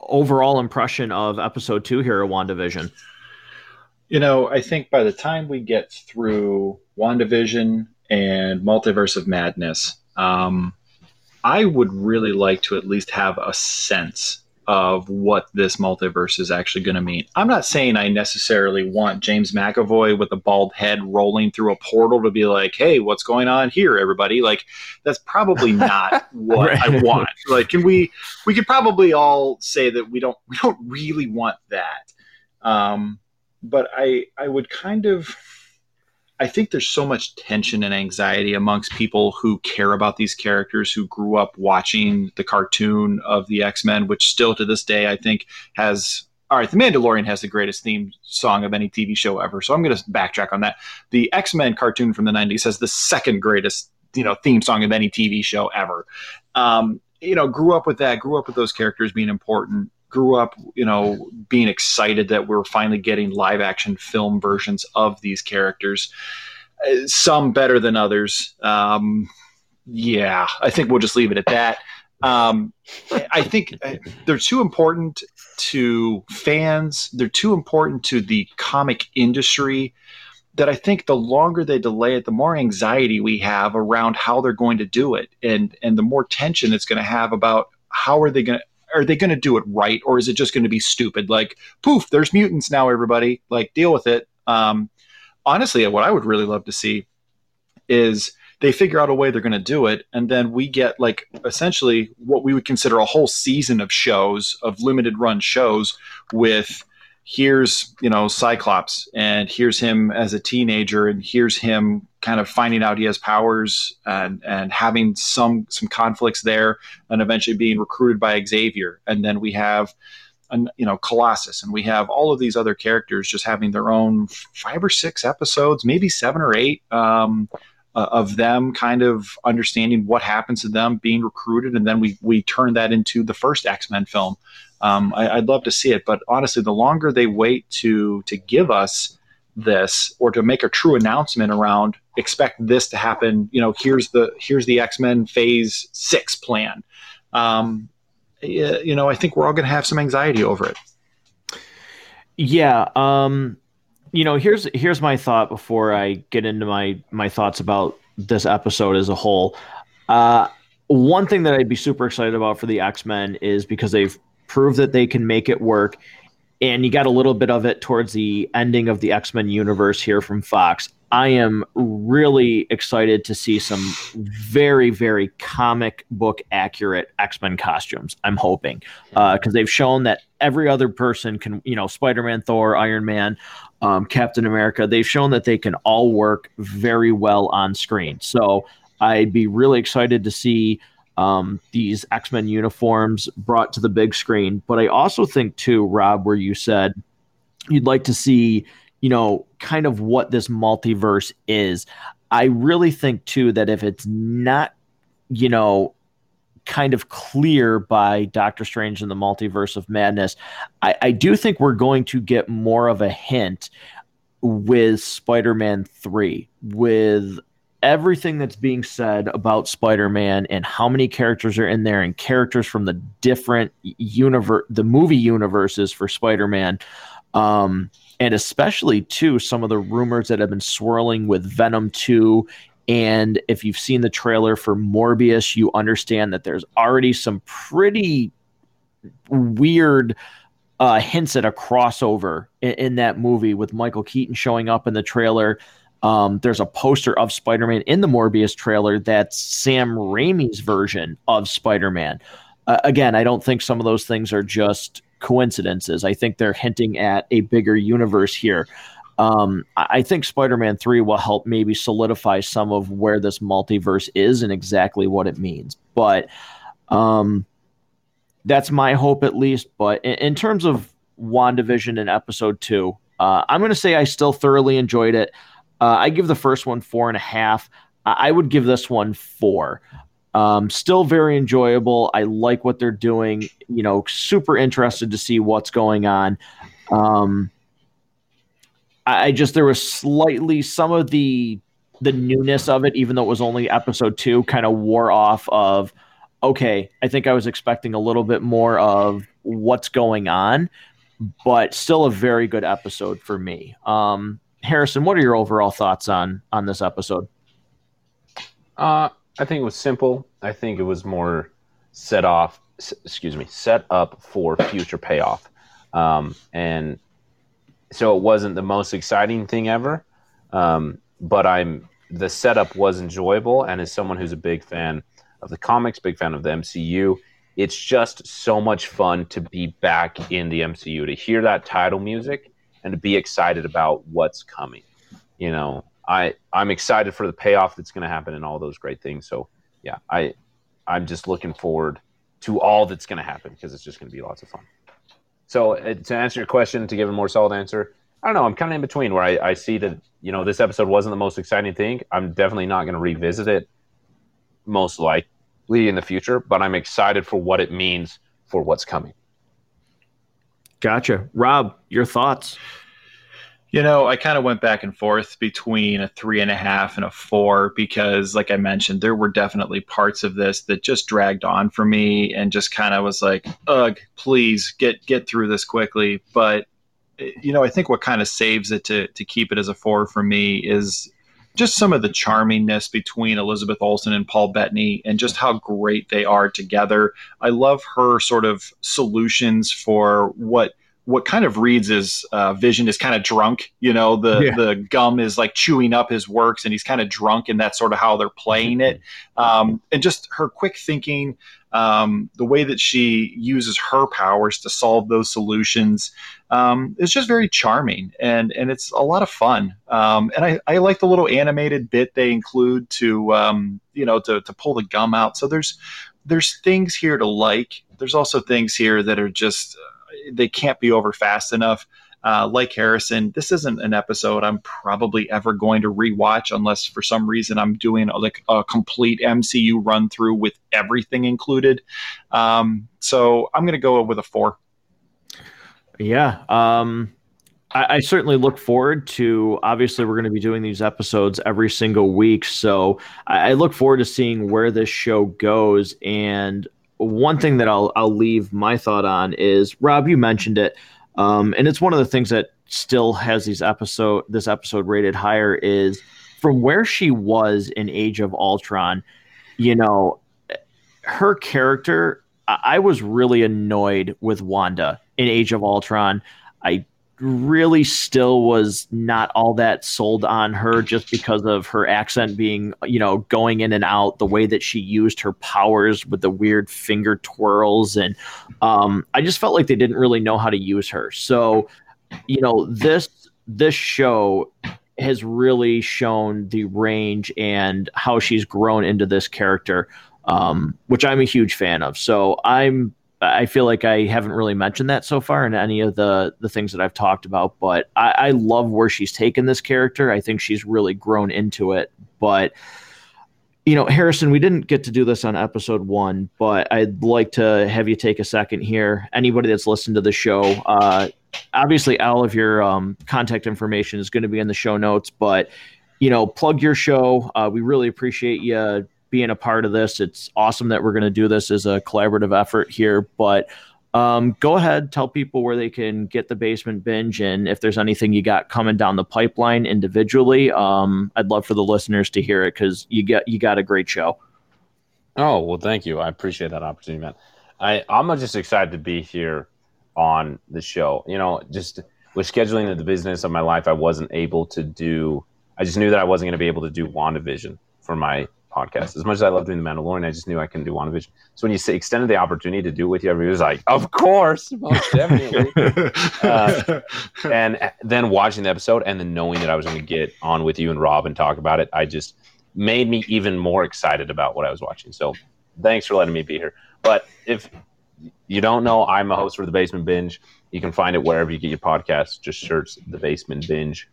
overall impression of episode two here at WandaVision? You know, I think by the time we get through WandaVision and Multiverse of Madness, um, I would really like to at least have a sense of what this multiverse is actually going to mean. I'm not saying I necessarily want James McAvoy with a bald head rolling through a portal to be like, "Hey, what's going on here, everybody?" Like that's probably not <laughs> what right. I want. Like can we we could probably all say that we don't we don't really want that. Um but I I would kind of I think there's so much tension and anxiety amongst people who care about these characters who grew up watching the cartoon of the X Men, which still to this day I think has. All right, The Mandalorian has the greatest theme song of any TV show ever, so I'm going to backtrack on that. The X Men cartoon from the '90s has the second greatest, you know, theme song of any TV show ever. Um, you know, grew up with that, grew up with those characters being important grew up, you know, being excited that we're finally getting live action film versions of these characters. Uh, some better than others. Um, yeah, I think we'll just leave it at that. Um, I think uh, they're too important to fans. They're too important to the comic industry that I think the longer they delay it, the more anxiety we have around how they're going to do it, and and the more tension it's going to have about how are they going to are they going to do it right or is it just going to be stupid? Like poof there's mutants now everybody. Like deal with it. Um, honestly, what I would really love to see is they figure out a way they're going to do it and then we get like essentially what we would consider a whole season of shows of limited run shows with here's you know cyclops and here's him as a teenager and here's him kind of finding out he has powers and and having some some conflicts there and eventually being recruited by xavier and then we have an, you know colossus and we have all of these other characters just having their own five or six episodes maybe seven or eight um, uh, of them kind of understanding what happens to them being recruited, and then we we turn that into the first X Men film. Um, I, would love to see it, but honestly, the longer they wait to to give us this or to make a true announcement around expect this to happen, you know, here's the here's the X Men Phase Six plan. Um, you know, I think we're all going to have some anxiety over it. Yeah. Um, you know, here's here's my thought before I get into my my thoughts about this episode as a whole. Uh, one thing that I'd be super excited about for the X Men is because they've proved that they can make it work, and you got a little bit of it towards the ending of the X Men universe here from Fox. I am really excited to see some very, very comic book accurate X Men costumes. I'm hoping because uh, they've shown that every other person can, you know, Spider Man, Thor, Iron Man, um, Captain America, they've shown that they can all work very well on screen. So I'd be really excited to see um, these X Men uniforms brought to the big screen. But I also think, too, Rob, where you said you'd like to see, you know, kind of what this multiverse is. I really think, too, that if it's not, you know, kind of clear by Doctor Strange and the Multiverse of Madness, I, I do think we're going to get more of a hint with Spider Man 3, with everything that's being said about Spider-Man and how many characters are in there and characters from the different universe the movie universes for Spider-Man um, and especially too some of the rumors that have been swirling with Venom 2 and if you've seen the trailer for Morbius, you understand that there's already some pretty weird uh, hints at a crossover in, in, that movie with Michael Keaton showing up in the trailer. Um, there's a poster of Spider Man in the Morbius trailer that's Sam Raimi's version of Spider Man. Uh, again, I don't think some of those things are just coincidences. I think they're hinting at a bigger universe here. Um, I think Spider Man 3 will help maybe solidify some of where this multiverse is and exactly what it means. But um, that's my hope, at least. But in, in terms of WandaVision in episode two, uh, I'm going to say I still thoroughly enjoyed it. Uh, I give the first one four and a half. I would give this one four. Um, still very enjoyable. I like what they're doing. You know, super interested to see what's going on. Um, I just there was slightly some of the the newness of it, even though it was only episode two, kind of wore off of okay, I think I was expecting a little bit more of what's going on, but still a very good episode for me. Um, Harrison, what are your overall thoughts on on this episode? Uh, I think it was simple. I think it was more set off, excuse me, set up for future payoff. Um, and so it wasn't the most exciting thing ever. Um, but I'm the setup was enjoyable, and as someone who's a big fan of the comics, big fan of the MCU, it's just so much fun to be back in the MCU to hear that title music and to be excited about what's coming. You know, I I'm excited for the payoff that's going to happen and all those great things. So yeah, I I'm just looking forward to all that's going to happen because it's just going to be lots of fun. So uh, to answer your question, to give a more solid answer, I don't know. I'm kind of in between where I, I see that you know this episode wasn't the most exciting thing. I'm definitely not going to revisit it, most likely in the future. But I'm excited for what it means for what's coming. Gotcha, Rob. Your thoughts? You know, I kind of went back and forth between a three and a half and a four because, like I mentioned, there were definitely parts of this that just dragged on for me and just kind of was like, "Ugh, please get get through this quickly." But eh, you know, I think what kind of saves it to to keep it as a four for me is just some of the charmingness between Elizabeth Olsen and Paul Bettany and just how great they are together. I love her sort of solutions for what what kind of reads is uh, Vision is kind of drunk. You know, the yeah. the gum is like chewing up his works, and he's kind of drunk, and that's sort of how they're playing it. <laughs> Um, and just her quick thinking, um, the way that she uses her powers to solve those solutions um, is just very charming, and and it's a lot of fun. Um, and I, I like the little animated bit they include to um, you know to to pull the gum out. So there's there's things here to like. There's also things here that are just they can't be over fast enough. Uh, like Harrison, this isn't an episode I'm probably ever going to rewatch unless for some reason I'm doing a, like a complete MCU run through with everything included. Um, so I'm going to go with a four. Yeah. Um, I, I, certainly look forward to. Obviously, we're going to be doing these episodes every single week, so I, I look forward to seeing where this show goes. And one thing that I'll I'll leave my thought on is Rob, you mentioned it, um, and it's one of the things that still has these episode this episode rated higher is from where she was in Age of Ultron. You know, her character. I was really annoyed with Wanda in Age of Ultron. I really still was not all that sold on her just because of her accent being, you know, going in and out, the way that she used her powers with the weird finger twirls. And um, I just felt like they didn't really know how to use her. So, you know, this this show has really shown the range and how she's grown into this character, um, which I'm a huge fan of. So I'm I feel like I haven't really mentioned that so far in any of the the things that I've talked about, but I, I love where she's taken this character. I think she's really grown into it. But you know, Harrison, we didn't get to do this on episode one, but I'd like to have you take a second here. Anybody that's listened to the show, uh, obviously, all of your um, contact information is going to be in the show notes, but you know, plug your show. Uh, we really appreciate you being a part of this. It's awesome that we're going to do this as a collaborative effort here. But um, go ahead, tell people where they can get the basement binge, and if there's anything you got coming down the pipeline individually, um, I'd love for the listeners to hear it because you got you got a great show. Oh well, thank you. I appreciate that opportunity, man. I I'm just excited to be here on the show. You know, just with scheduling the business of my life, I wasn't able to do. I just knew that I wasn't going to be able to do WandaVision for my podcast. As much as I love doing the Mandalorian, I just knew I couldn't do WandaVision. So when you say, extended the opportunity to do it with you, everybody was like, "Of course, most <laughs> definitely." <laughs> uh, and then watching the episode, and then knowing that I was going to get on with you and Rob and talk about it, I just made me even more excited about what I was watching. So thanks for letting me be here. But if you don't know, I'm a host for the Basement Binge. You can find it wherever you get your podcasts. Just search the Basement Binge,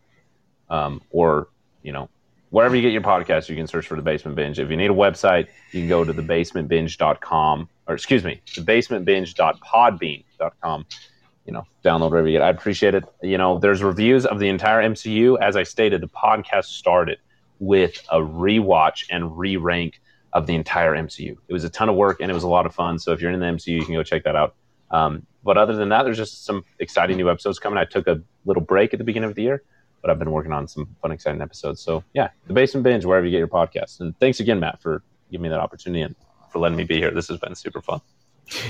um, or you know wherever you get your podcast, you can search for the Basement Binge. If you need a website, you can go to thebasementbinge.com or excuse me, thebasementbinge.podbean.com. You know, download wherever you get. I appreciate it. You know, there's reviews of the entire MCU. As I stated, the podcast started with a rewatch and re-rank of the entire MCU. It was a ton of work and it was a lot of fun. So if you're in the MCU, you can go check that out. Um, but other than that, there's just some exciting new episodes coming. I took a little break at the beginning of the year but I've been working on some fun, exciting episodes. So yeah, the Basement Binge, wherever you get your podcasts. And thanks again, Matt, for giving me that opportunity and for letting me be here. This has been super fun.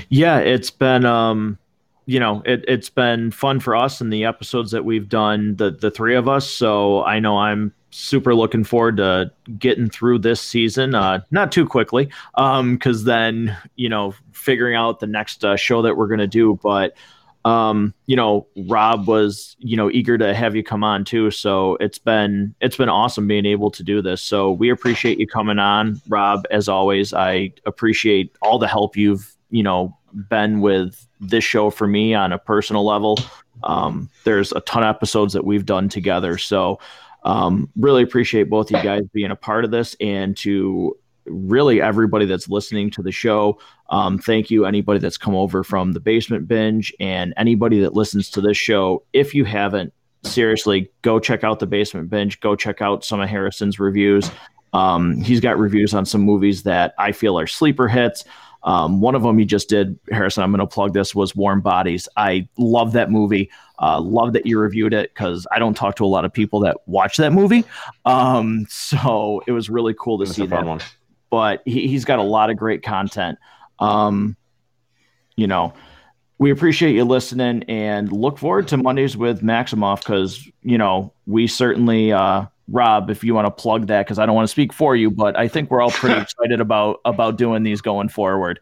Yeah, it's been um, you know, it, it's been fun for us and the episodes that we've done, the the three of us. So I know I'm super looking forward to getting through this season. Uh, not too quickly, um, because then you know, figuring out the next uh, show that we're gonna do, but um, you know, Rob was, you know, eager to have you come on too. So it's been it's been awesome being able to do this. So we appreciate you coming on, Rob. As always, I appreciate all the help you've, you know, been with this show for me on a personal level. Um, there's a ton of episodes that we've done together. So um, really appreciate both you guys being a part of this and to really everybody that's listening to the show. Um, thank you, anybody that's come over from the basement binge and anybody that listens to this show. If you haven't, seriously, go check out the basement binge. Go check out some of Harrison's reviews. Um, he's got reviews on some movies that I feel are sleeper hits. Um, one of them he just did, Harrison. I'm going to plug this was Warm Bodies. I love that movie. Uh, love that you reviewed it because I don't talk to a lot of people that watch that movie. Um, <laughs> so it was really cool to see that. One but he, has got a lot of great content. Um, you know, we appreciate you listening and look forward to Mondays with Maximoff because, you know, we certainly, uh, Rob, if you want to plug that, because I don't want to speak for you, but I think we're all pretty <laughs> excited about about doing these going forward.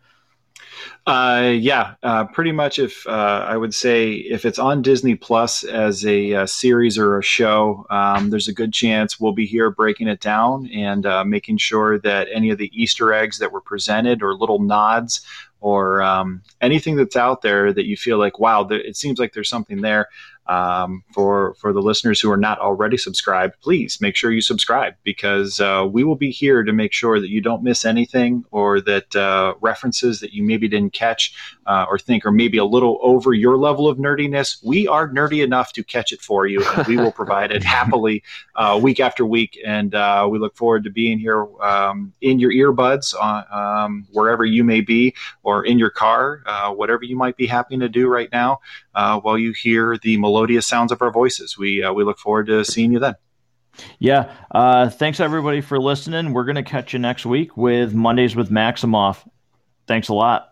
Uh, yeah, uh, pretty much. If uh, I would say if it's on Disney Plus as a, a uh, series or a show, um, there's a good chance we'll be here breaking it down and uh, making sure that any of the Easter eggs that were presented or little nods or um, anything that's out there that you feel like, wow, it seems like there's something there. Um, for for the listeners who are not already subscribed, please make sure you subscribe because uh, we will be here to make sure that you don't miss anything or that uh, references that you maybe didn't catch uh, or think are maybe a little over your level of nerdiness. We are nerdy enough to catch it for you, and we will provide it <laughs> happily uh, week after week. And uh, we look forward to being here um, in your earbuds, on, um, wherever you may be, or in your car, uh, whatever you might be happening to do right now, while you hear the melodious sounds of our voices. We we look forward to seeing you then. Yeah. Uh, thanks everybody for listening. We're going to catch you next week with Mondays with Maximoff. Thanks a lot.